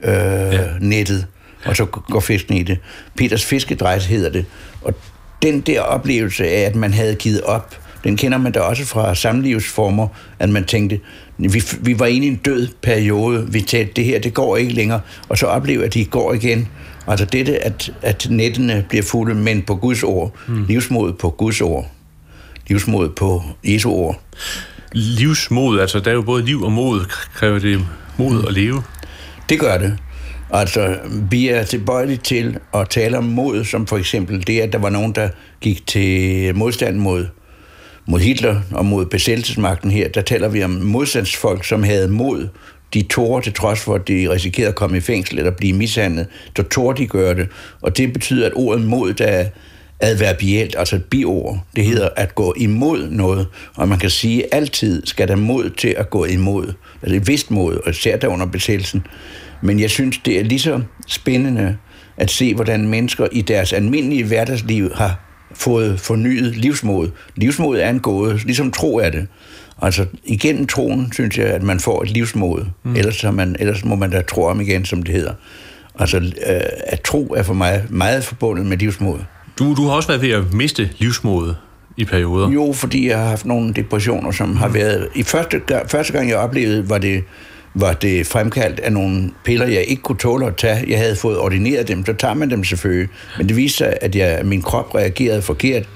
øh, ja. nettet, og så går fisken i det. Peters fiskedræt hedder det. Og den der oplevelse af, at man havde givet op, den kender man da også fra samlivsformer, at man tænkte, vi, vi var inde i en død periode, vi tænkte, det her, det går ikke længere, og så oplever at de går igen, Altså dette, at, at nettene bliver fulde, men på Guds ord. Mm. Livsmod på Guds ord. Livsmod på Jesu ord. Livsmod, altså der er jo både liv og mod, kræver det mod at leve? Det gør det. Altså, vi er tilbøjelige til at tale om mod, som for eksempel det, at der var nogen, der gik til modstand mod, mod Hitler og mod besættelsesmagten her. Der taler vi om modstandsfolk, som havde mod de tog til trods for, at de risikerede at komme i fængsel eller blive mishandlet, så tog de gøre det. Og det betyder, at ordet mod, der er adverbielt, altså et biord. Det hedder at gå imod noget. Og man kan sige, at altid skal der mod til at gå imod. Altså et vist mod, og især der under besættelsen. Men jeg synes, det er lige så spændende at se, hvordan mennesker i deres almindelige hverdagsliv har fået fornyet livsmod. Livsmod er en gåde, ligesom tro er det. Altså, igennem troen, synes jeg, at man får et livsmod. Mm. Ellers, man, ellers må man da tro om igen, som det hedder. Altså, øh, at tro er for mig meget forbundet med livsmod. Du, du har også været ved at miste livsmod i perioder? Jo, fordi jeg har haft nogle depressioner, som mm. har været... I første, første gang, jeg oplevede, var det, var det fremkaldt af nogle piller, jeg ikke kunne tåle at tage. Jeg havde fået ordineret dem, så tager man dem selvfølgelig. Men det viste sig, at jeg, min krop reagerede forkert.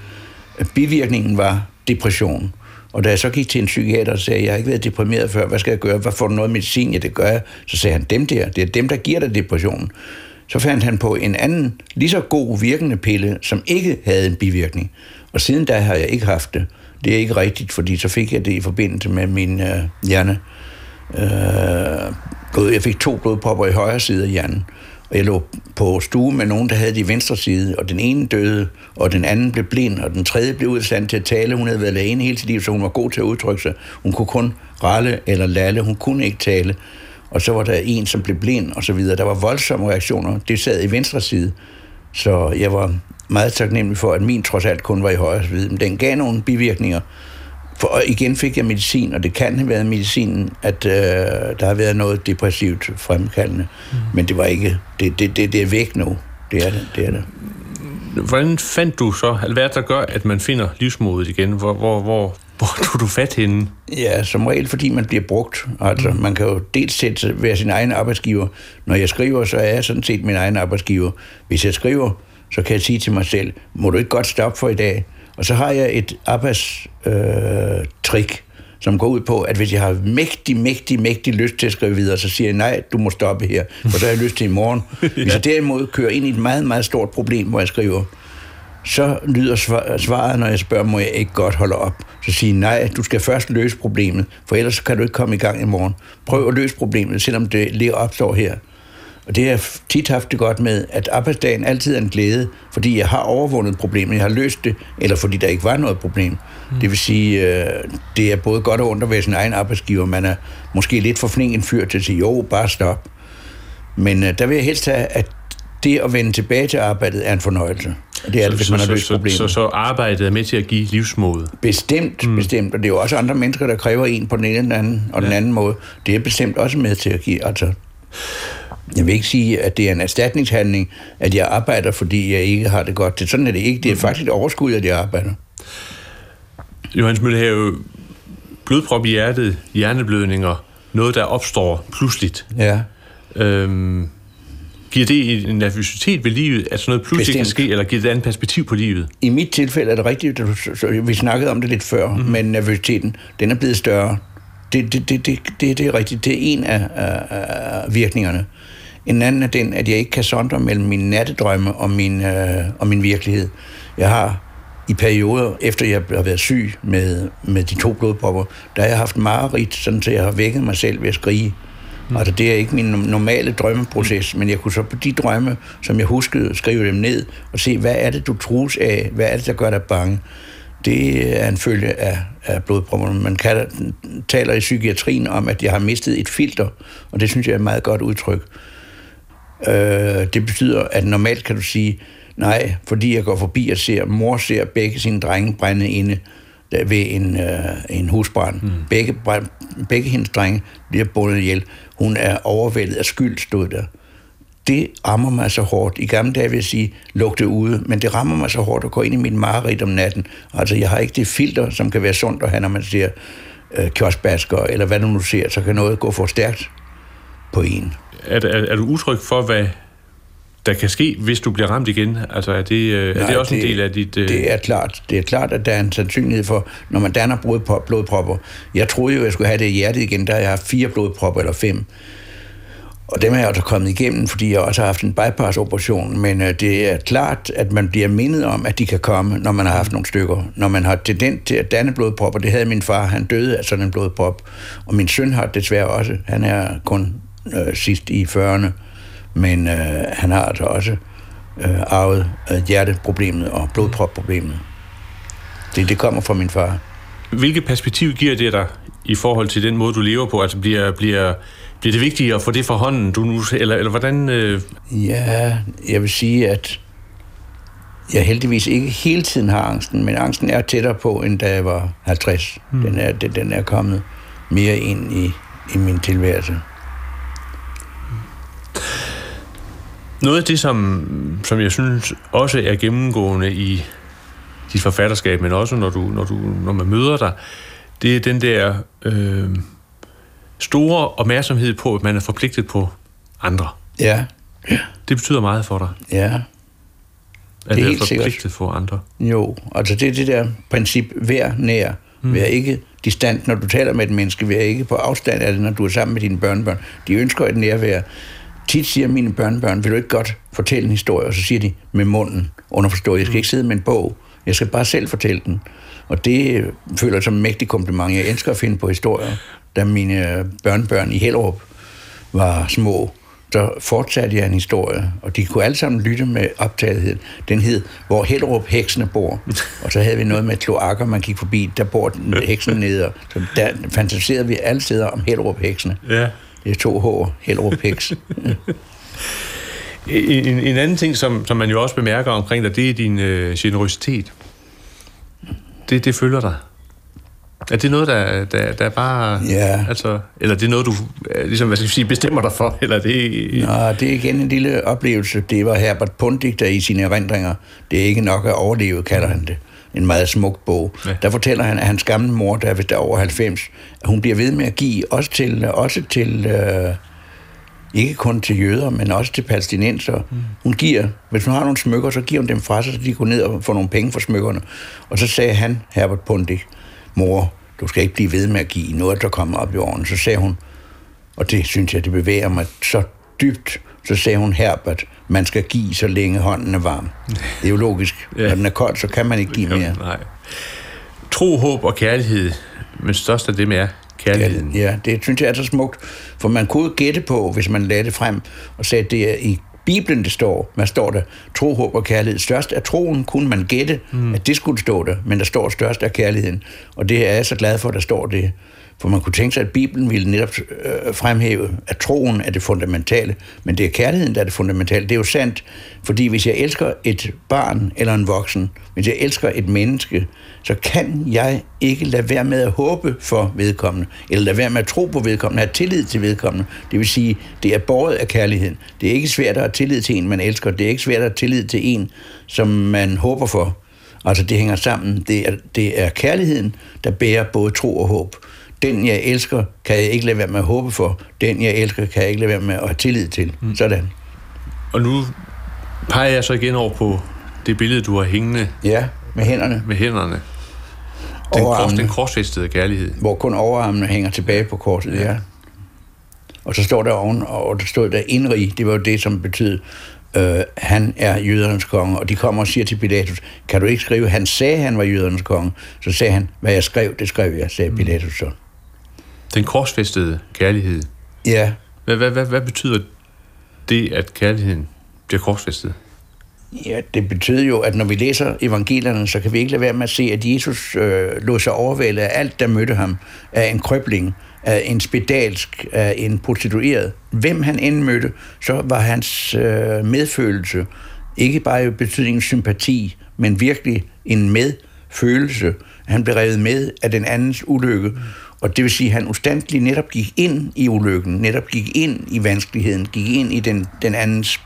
Bivirkningen var depression. Og da jeg så gik til en psykiater og sagde, jeg har ikke været deprimeret før, hvad skal jeg gøre? Hvad får du noget medicin? Ja, det gør jeg. Så sagde han, dem der, det er dem, der giver dig depression. Så fandt han på en anden, lige så god virkende pille, som ikke havde en bivirkning. Og siden da har jeg ikke haft det. Det er ikke rigtigt, fordi så fik jeg det i forbindelse med min øh, hjerne. Øh, jeg fik to blodpropper i højre side af hjernen. Og jeg lå på stue med nogen, der havde de venstre side, og den ene døde, og den anden blev blind, og den tredje blev udstand til at tale. Hun havde været alene hele sit liv, så hun var god til at udtrykke sig. Hun kunne kun ralle eller lalle, hun kunne ikke tale. Og så var der en, som blev blind, og så videre. Der var voldsomme reaktioner. Det sad i venstre side. Så jeg var meget taknemmelig for, at min trods alt kun var i højre side. Men den gav nogle bivirkninger. For og igen fik jeg medicin, og det kan have været medicinen, at øh, der har været noget depressivt fremkaldende. Mm. Men det var ikke, det, det, det, det er væk nu. Det er det, det er det. Hvordan fandt du så, eller hvad er der gør, at man finder livsmodet igen? Hvor, hvor, hvor, hvor tog du fat henne? Ja, som regel, fordi man bliver brugt. Altså, mm. man kan jo dels sætte, være sin egen arbejdsgiver. Når jeg skriver, så er jeg sådan set min egen arbejdsgiver. Hvis jeg skriver, så kan jeg sige til mig selv, må du ikke godt stoppe for i dag? Og så har jeg et arbejdstrik, øh, som går ud på, at hvis jeg har mægtig, mægtig, mægtig lyst til at skrive videre, så siger jeg, nej, du må stoppe her, for så har jeg lyst til i morgen. Hvis jeg derimod kører ind i et meget, meget stort problem, hvor jeg skriver, så lyder svaret, når jeg spørger, må jeg ikke godt holde op? Så siger nej, du skal først løse problemet, for ellers kan du ikke komme i gang i morgen. Prøv at løse problemet, selvom det lige opstår her. Og det har jeg tit haft det godt med, at arbejdsdagen altid er en glæde, fordi jeg har overvundet problemet, jeg har løst det, eller fordi der ikke var noget problem. Mm. Det vil sige, øh, det er både godt og ondt at være sin egen arbejdsgiver. Man er måske lidt for flink en fyr til at sige, jo, bare stop. Men øh, der vil jeg helst have, at det at vende tilbage til arbejdet er en fornøjelse. Og det er så, det, hvis man har løst problemet. Så, så, så arbejdet er med til at give livsmod? Bestemt, mm. bestemt. Og det er jo også andre mennesker, der kræver en på den ene eller den anden, og ja. den anden måde. Det er bestemt også med til at give. Altså, jeg vil ikke sige, at det er en erstatningshandling, at jeg arbejder, fordi jeg ikke har det godt. Det, sådan er det ikke. Det er mm. faktisk et overskud, at jeg arbejder. Johannes Møllehave, blodprop i hjertet, hjerneblødninger, noget, der opstår pludseligt. Ja. Øhm, giver det en nervøsitet ved livet, at sådan noget pludselig Bestemt. kan ske, eller giver det et andet perspektiv på livet? I mit tilfælde er det rigtigt, vi snakkede om det lidt før, mm-hmm. men nervøsiteten, den er blevet større. Det, det, det, det, det, det er rigtigt. Det er en af, af, af virkningerne. En anden er den, at jeg ikke kan sondre mellem mine nattedrømme og min, øh, og min virkelighed. Jeg har i perioder, efter jeg har været syg med, med de to blodpropper, der har jeg haft mareridt, sådan så jeg har vækket mig selv ved at skrige. Mm. Altså, det er ikke min normale drømmeproces, men jeg kunne så på de drømme, som jeg huskede, skrive dem ned og se, hvad er det, du trues af? Hvad er det, der gør dig bange? Det er en følge af, af blodpropperne. Man kan, taler i psykiatrien om, at jeg har mistet et filter, og det synes jeg er et meget godt udtryk. Øh, det betyder, at normalt kan du sige, nej, fordi jeg går forbi og ser, mor ser begge sine drenge brænde inde der ved en, øh, en husbrand. Mm. Begge, begge hendes drenge bliver bundet ihjel. Hun er overvældet af skyld, stod der. Det rammer mig så hårdt. I gamle dage vil jeg sige, lugte ude, men det rammer mig så hårdt at gå ind i min mareridt om natten. Altså, jeg har ikke det filter, som kan være sundt at have, når man ser øh, kioskbasker, eller hvad du nu ser, så kan noget gå for stærkt på en er, er, er du utryg for, hvad der kan ske, hvis du bliver ramt igen? Altså er det, Nej, øh, er det også det, en del af dit... Uh... Det er klart. Det er klart, at der er en sandsynlighed for, når man danner blodpropper. Jeg troede jo, at jeg skulle have det i hjertet igen, der jeg har fire blodpropper eller fem. Og dem er jeg altså kommet igennem, fordi jeg også har haft en bypass-operation. Men uh, det er klart, at man bliver mindet om, at de kan komme, når man har haft nogle stykker. Når man har tendens til at danne blodpropper, det havde min far, han døde af sådan en blodprop. Og min søn har desværre også. Han er kun øh, sidst i 40'erne, men øh, han har altså også øh, arvet øh, hjerteproblemet og blodpropproblemet. Det, det kommer fra min far. Hvilket perspektiv giver det dig i forhold til den måde, du lever på? Altså bliver, bliver, bliver det vigtigt at få det for hånden, du nu, eller, eller hvordan? Øh... Ja, jeg vil sige, at jeg heldigvis ikke hele tiden har angsten, men angsten er tættere på, end da jeg var 50. Hmm. Den, er, den, den er kommet mere ind i, i min tilværelse. Noget af det, som, som jeg synes også er gennemgående i, dit forfatterskab, men også når, du, når, du, når man møder dig, det er den der øh, store opmærksomhed på, at man er forpligtet på andre. Ja. ja. Det betyder meget for dig. Ja. At det er helt forpligtet sikkert. for andre. Jo, altså det er det der princip, vær nær, mm. vær ikke distant, når du taler med et menneske, vær ikke på afstand af det, når du er sammen med dine børnebørn. De ønsker et nærvær. Tit siger mine børnebørn, vil du ikke godt fortælle en historie? Og så siger de med munden, underforstået, jeg skal ikke sidde med en bog, jeg skal bare selv fortælle den. Og det føler jeg som en mægtig kompliment. Jeg elsker at finde på historier. Da mine børnebørn i Hellerup var små, så fortsatte jeg en historie, og de kunne alle sammen lytte med optagethed. Den hed, hvor Hellerup heksene bor. Og så havde vi noget med kloakker, man gik forbi, der bor heksen nede. Så der fantaserede vi alle steder om Hellerup heksene. Ja. Det er to H, Hellerup heks. en, en anden ting, som, som man jo også bemærker omkring dig, det er din øh, generøsitet. Det, det følger dig. Er det noget, der, der, der bare... Ja. Altså, eller det er noget, du ligesom, hvad skal jeg sige, bestemmer dig for? Eller det... Nå, det er igen en lille oplevelse. Det var Herbert Pundik, der i sine erindringer, det er ikke nok at overleve, kalder han det. En meget smuk bog. Ja. Der fortæller han, at hans gamle mor, der er vist over 90, at hun bliver ved med at give, også til, også til øh, ikke kun til jøder, men også til palæstinenser. Mm. Hun giver, hvis hun har nogle smykker, så giver hun dem fra sig, så de går ned og får nogle penge for smykkerne. Og så sagde han, Herbert Pundik, mor, du skal ikke blive ved med at give noget, der kommer op i årene. Så sagde hun, og det synes jeg, det bevæger mig så dybt, så sagde hun, Herbert, man skal give, så længe hånden er varm. Det er jo logisk. ja. Når den er kold, så kan man ikke give mere. Nej. Tro, håb og kærlighed, men størst af dem er kærligheden. Ja, det synes jeg er så smukt, for man kunne gætte på, hvis man lagde det frem og sagde, at det er i Bibelen, det står, hvad står der? Tro, håb og kærlighed. Størst af troen kunne man gætte, mm. at det skulle stå der, men der står størst af kærligheden. Og det er jeg så glad for, at der står det. For man kunne tænke sig, at Bibelen ville netop øh, fremhæve, at troen er det fundamentale, men det er kærligheden, der er det fundamentale. Det er jo sandt, fordi hvis jeg elsker et barn eller en voksen, hvis jeg elsker et menneske, så kan jeg ikke lade være med at håbe for vedkommende, eller lade være med at tro på vedkommende, have tillid til vedkommende. Det vil sige, det er båret af kærligheden. Det er ikke svært at have tillid til en, man elsker. Det er ikke svært at have tillid til en, som man håber for. Altså, det hænger sammen. Det er, det er kærligheden, der bærer både tro og håb. Den, jeg elsker, kan jeg ikke lade være med at håbe for. Den, jeg elsker, kan jeg ikke lade være med at have tillid til. Mm. Sådan. Og nu peger jeg så igen over på det billede, du har hængende. Ja, med hænderne. Med hænderne. Den, kors, den korsfæstede kærlighed. Hvor kun overarmene hænger tilbage på korset, ja. ja. Og så står der oven, og der stod der indrig, det var jo det, som betød, øh, han er jødernes konge, og de kommer og siger til Pilatus, kan du ikke skrive, han sagde, han var jødernes konge. Så sagde han, hvad jeg skrev, det skrev jeg, sagde mm. Pilatus så. Den korsfæstede kærlighed. Ja. Hvad, hvad, hvad, hvad betyder det, at kærligheden bliver korsfæstet? Ja, det betyder jo, at når vi læser evangelierne, så kan vi ikke lade være med at se, at Jesus øh, lå sig overvælde af alt, der mødte ham, af en krøbling, af en spedalsk, af en prostitueret. Hvem han end mødte, så var hans øh, medfølelse ikke bare i betydningen sympati, men virkelig en medfølelse. Han blev revet med af den andens ulykke, og det vil sige, at han ustandeligt netop gik ind i ulykken, netop gik ind i vanskeligheden, gik ind i den, den andens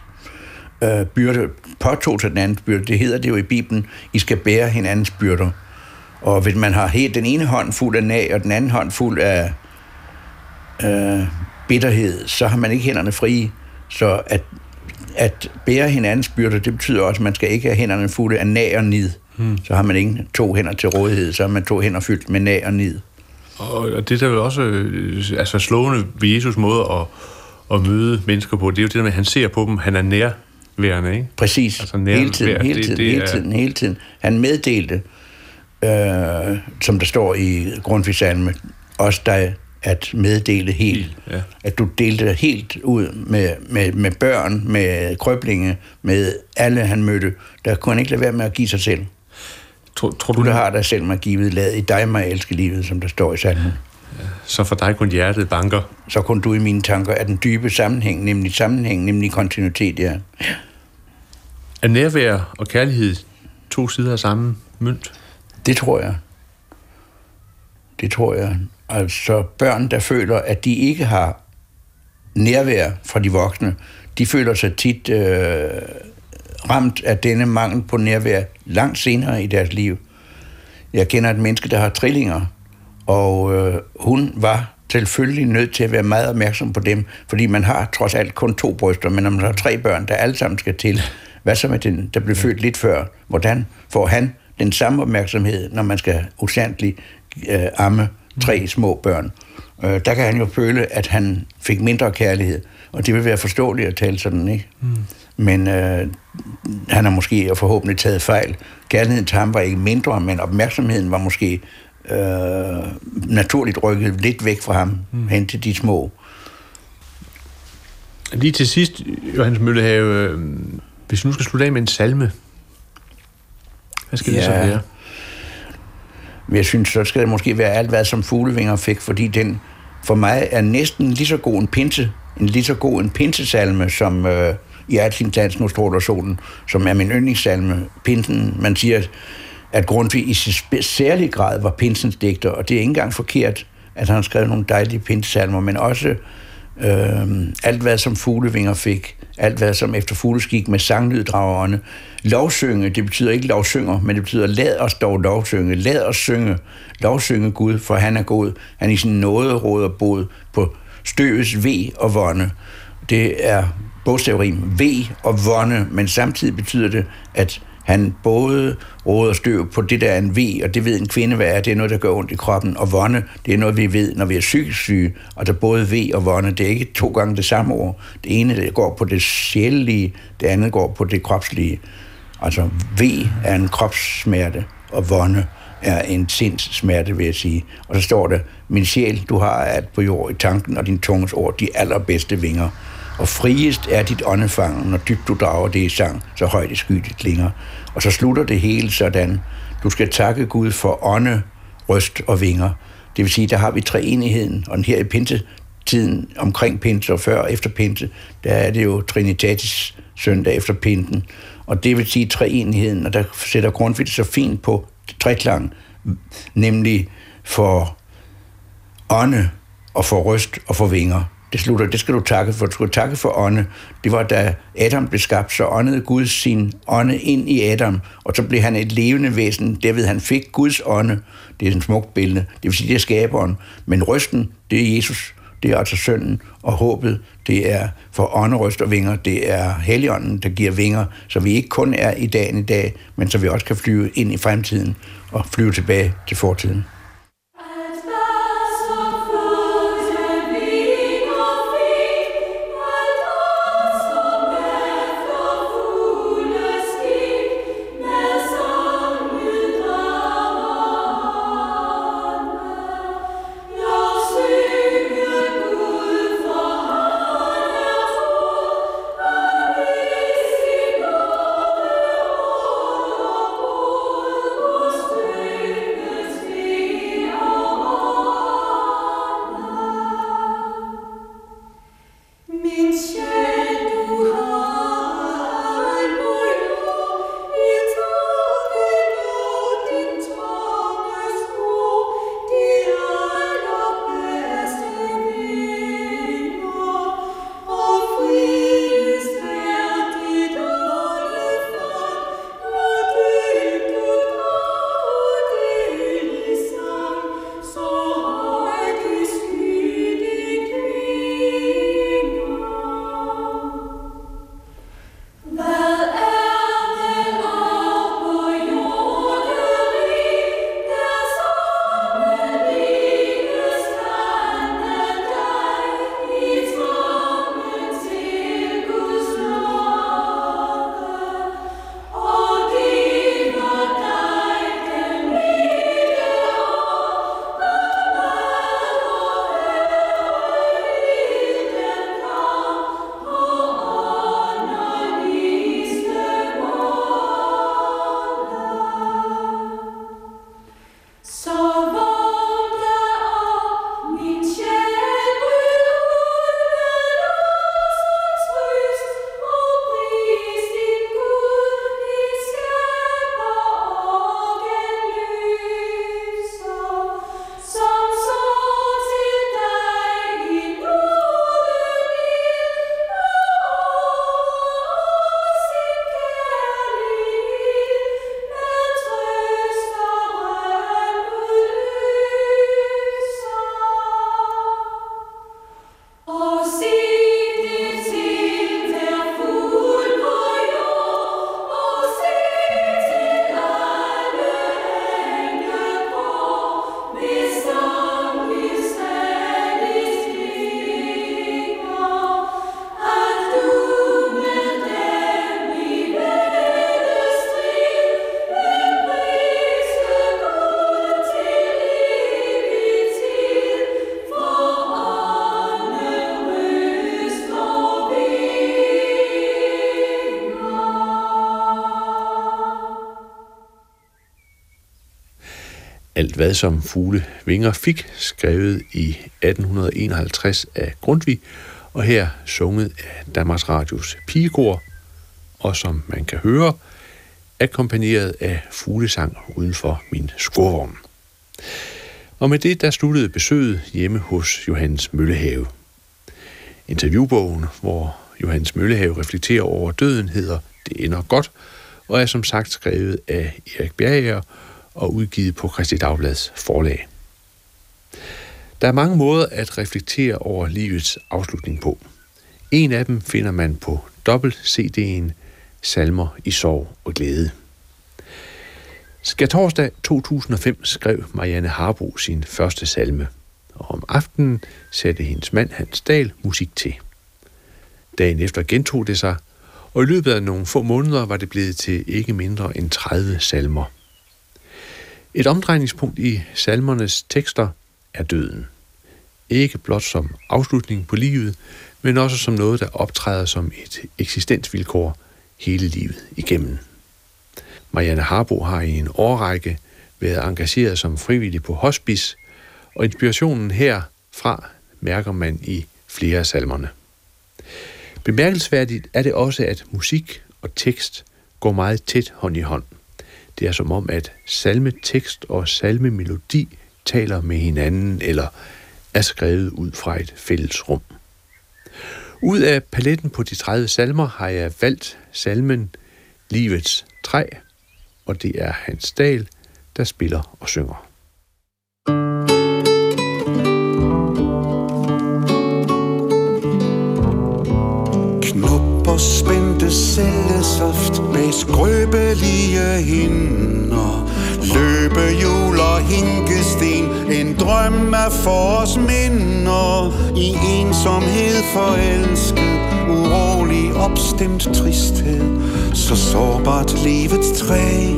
øh, byrde, påtog sig den andens byrde. Det hedder det jo i Bibelen, I skal bære hinandens byrder. Og hvis man har helt den ene hånd fuld af nag, og den anden hånd fuld af øh, bitterhed, så har man ikke hænderne frie. Så at, at bære hinandens byrder, det betyder også, at man skal ikke have hænderne fulde af nag og nid. Hmm. Så har man ikke to hænder til rådighed, så har man to hænder fyldt med nag og nid. Og det der er jo også øh, altså slående ved Jesus måde at, at møde mennesker på, det er jo det der med, at han ser på dem, han er nærværende, ikke? Præcis. Altså hele tiden, hele tiden, det, det hele tiden, er... hele tiden. Han meddelte, øh, som der står i Grundtvigsalme, også dig, at meddele helt. Ja. At du delte helt ud med, med, med børn, med krøblinge, med alle han mødte. Der kunne han ikke lade være med at give sig selv. Tror, tror du, du der har dig selv mig givet, lad i dig mig elske livet, som der står i salmen. Så for dig kun hjertet banker. Så kun du i mine tanker er den dybe sammenhæng, nemlig sammenhæng, nemlig kontinuitet, ja. Er nærvær og kærlighed to sider af samme mønt? Det tror jeg. Det tror jeg. Altså børn, der føler, at de ikke har nærvær fra de voksne, de føler sig tit øh, ramt af denne mangel på nærvær langt senere i deres liv. Jeg kender et menneske, der har trillinger, og øh, hun var selvfølgelig nødt til at være meget opmærksom på dem, fordi man har trods alt kun to bryster, men når man har tre børn, der alle sammen skal til, hvad så med den, der blev født lidt før? Hvordan får han den samme opmærksomhed, når man skal usandligt øh, amme tre små børn? Øh, der kan han jo føle, at han fik mindre kærlighed, og det vil være forståeligt at tale sådan, ikke? Mm. Men øh, han har måske og forhåbentlig taget fejl. Kærligheden til ham var ikke mindre, men opmærksomheden var måske øh, naturligt rykket lidt væk fra ham, mm. hen til de små. Lige til sidst, Johannes Møllehave, øh, hvis nu skal slutte af med en salme, hvad skal ja. det så være? Jeg synes, så skal det måske være alt, hvad som fuglevinger fik, fordi den for mig er næsten lige så god en pinse, en lige så god en pinsesalme, som øh, i alt sin dans nu står der solen, som er min yndlingssalme, pinsen. Man siger, at Grundtvig i særlig grad var pinsens digter, og det er ikke engang forkert, at han skrev nogle dejlige pinsesalmer, men også øh, alt, hvad som fuglevinger fik, alt, hvad som efter fugleskik med sanglyddragerne. Lovsynge, det betyder ikke lovsynger, men det betyder, lad os dog lovsynge, lad os synge, lovsynge Gud, for han er god. Han er i sin nåde råder bod på støves ve og vonde. Det er bogstavrim, V og vonde, men samtidig betyder det, at han både råder støv på det, der er en V, og det ved en kvinde, hvad er. Det er noget, der gør ondt i kroppen. Og vonde, det er noget, vi ved, når vi er psykisk syge. Og der både V og vonde, det er ikke to gange det samme ord. Det ene det går på det sjælelige, det andet går på det kropslige. Altså V er en kropssmerte, og vonde er en sindssmerte, vil jeg sige. Og så står der, min sjæl, du har alt på jord i tanken, og din tunges ord, de allerbedste vinger. Og friest er dit åndefang, når dybt du drager det i sang, så højt i sky det klinger. Og så slutter det hele sådan. Du skal takke Gud for ånde, røst og vinger. Det vil sige, der har vi treenigheden, og her i pinsetiden, omkring pinse og før og efter pinse, der er det jo Trinitatis søndag efter pinten. Og det vil sige treenigheden, og der sætter Grundtvig så fint på treklang, nemlig for ånde og for røst og for vinger det slutter, det skal du takke for. Du skal takke for ånde. Det var da Adam blev skabt, så åndede Gud sin ånde ind i Adam, og så blev han et levende væsen. Derved han fik Guds ånde. Det er en smukt billede. Det vil sige, det er skaberen. Men røsten, det er Jesus. Det er altså sønnen, og håbet, det er for ånderøst og vinger. Det er heligånden, der giver vinger, så vi ikke kun er i dagen i dag, men så vi også kan flyve ind i fremtiden og flyve tilbage til fortiden. Hvad som fugle vinger fik, skrevet i 1851 af Grundtvig, og her sunget af Danmarks Radios pigekor, og som man kan høre, akkompagneret af fuglesang uden for min skorvogn. Og med det, der sluttede besøget hjemme hos Johannes Møllehave. Interviewbogen, hvor Johannes Møllehave reflekterer over døden, hedder Det ender godt, og er som sagt skrevet af Erik Bjerger og udgivet på Kristi Dagblads forlag. Der er mange måder at reflektere over livets afslutning på. En af dem finder man på dobbelt CD'en Salmer i sorg og glæde. Skal torsdag 2005 skrev Marianne Harbo sin første salme, og om aftenen satte hendes mand Hans Dahl musik til. Dagen efter gentog det sig, og i løbet af nogle få måneder var det blevet til ikke mindre end 30 salmer. Et omdrejningspunkt i salmernes tekster er døden. Ikke blot som afslutning på livet, men også som noget, der optræder som et eksistensvilkår hele livet igennem. Marianne Harbo har i en årrække været engageret som frivillig på hospice, og inspirationen herfra mærker man i flere af salmerne. Bemærkelsesværdigt er det også, at musik og tekst går meget tæt hånd i hånd. Det er som om, at salmetekst og salmemelodi taler med hinanden eller er skrevet ud fra et fælles rum. Ud af paletten på de 30 salmer har jeg valgt salmen Livets træ, og det er Hans Dahl, der spiller og synger. Cellesaft med skrøbelige hinder. Løbehjul og hinkesten En drøm af os minder. I ensomhed forelsket Urolig opstemt tristhed. Så sårbart livets træ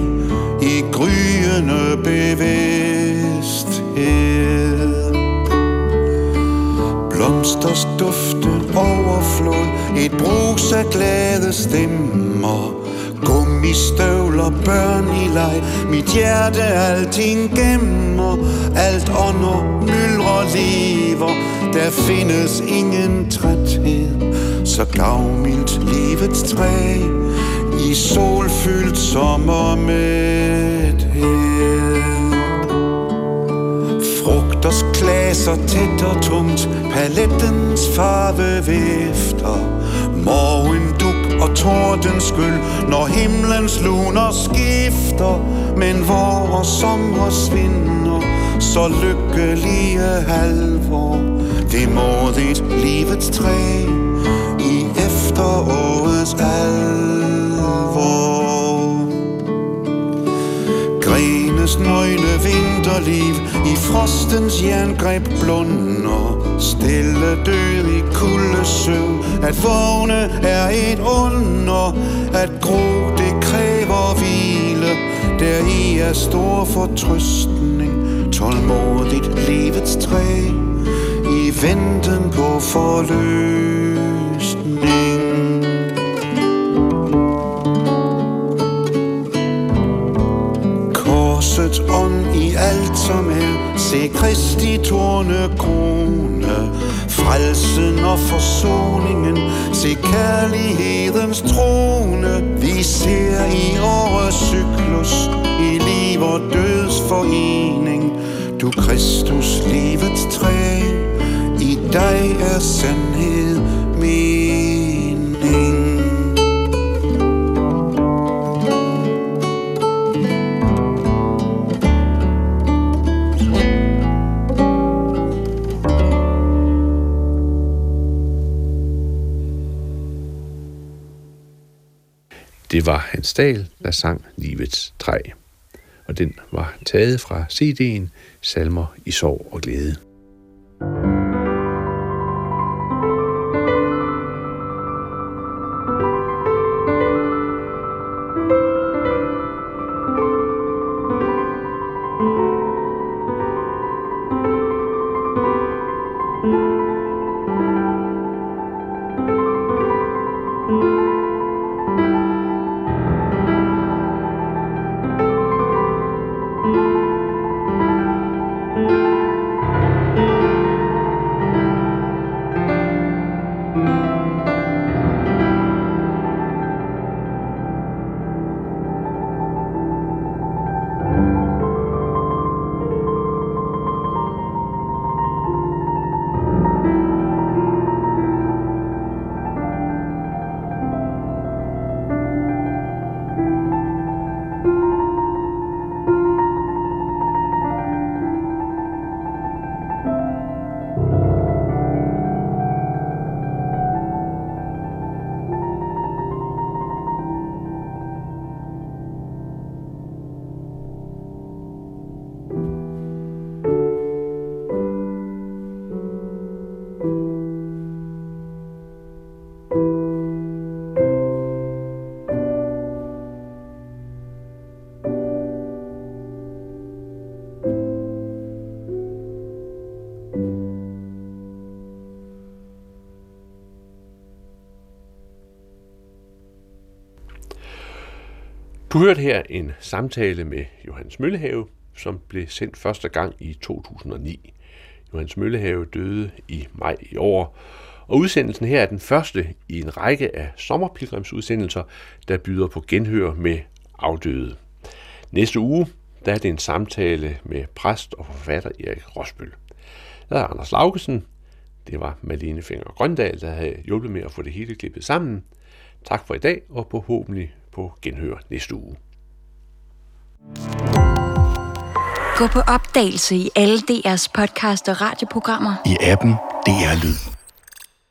I gryende bevidsthed. Blomsters dufte flod Et brus af glade stemmer. Gummistøvler, børn i leg. Mit hjerte alting gemmer. Alt ånder, myldrer, lever. Der findes ingen træthed. Så gavmildt livets træ I solfyldt sommermæthed Doktors klaser tæt og tungt Palettens farve vifter. Morgen duk og torden skyld Når himlens luner skifter. Men hvor sommer svinder Så lykkelige halvår. Det modigt livets træ I efterårets alder. Hendes nøgne vinterliv I frostens jerngreb blunder. Stille død i kuldesøvn. At vågne er et under. At gro det kræver hvile. Der i er stor fortrøstning. Tålmodigt livets træ. I venten på forløb. Se Kristi torne krone Frelsen og forsoningen. Se kærlighedens trone. Vi ser i årets cyklus I liv og døds forening. Du Kristus livets træ. I dig er sandhed mening Det var Hans Dahl, der sang Livets træ. Og den var taget fra CD'en Salmer i sorg og glæde. Du hørte her en samtale med Johannes Møllehave, som blev sendt første gang i 2009. Johannes Møllehave døde i maj i år, og udsendelsen her er den første i en række af sommerpilgrimsudsendelser, der byder på genhør med afdøde. Næste uge der er det en samtale med præst og forfatter Erik Rosbøl. Jeg er Anders Laugesen. Det var Malene Finger Grøndal, der havde hjulpet med at få det hele klippet sammen. Tak for i dag, og forhåbentlig på genhør næste uge. Gå på opdagelse i alle DR's podcast og radioprogrammer. I appen DR Lyd.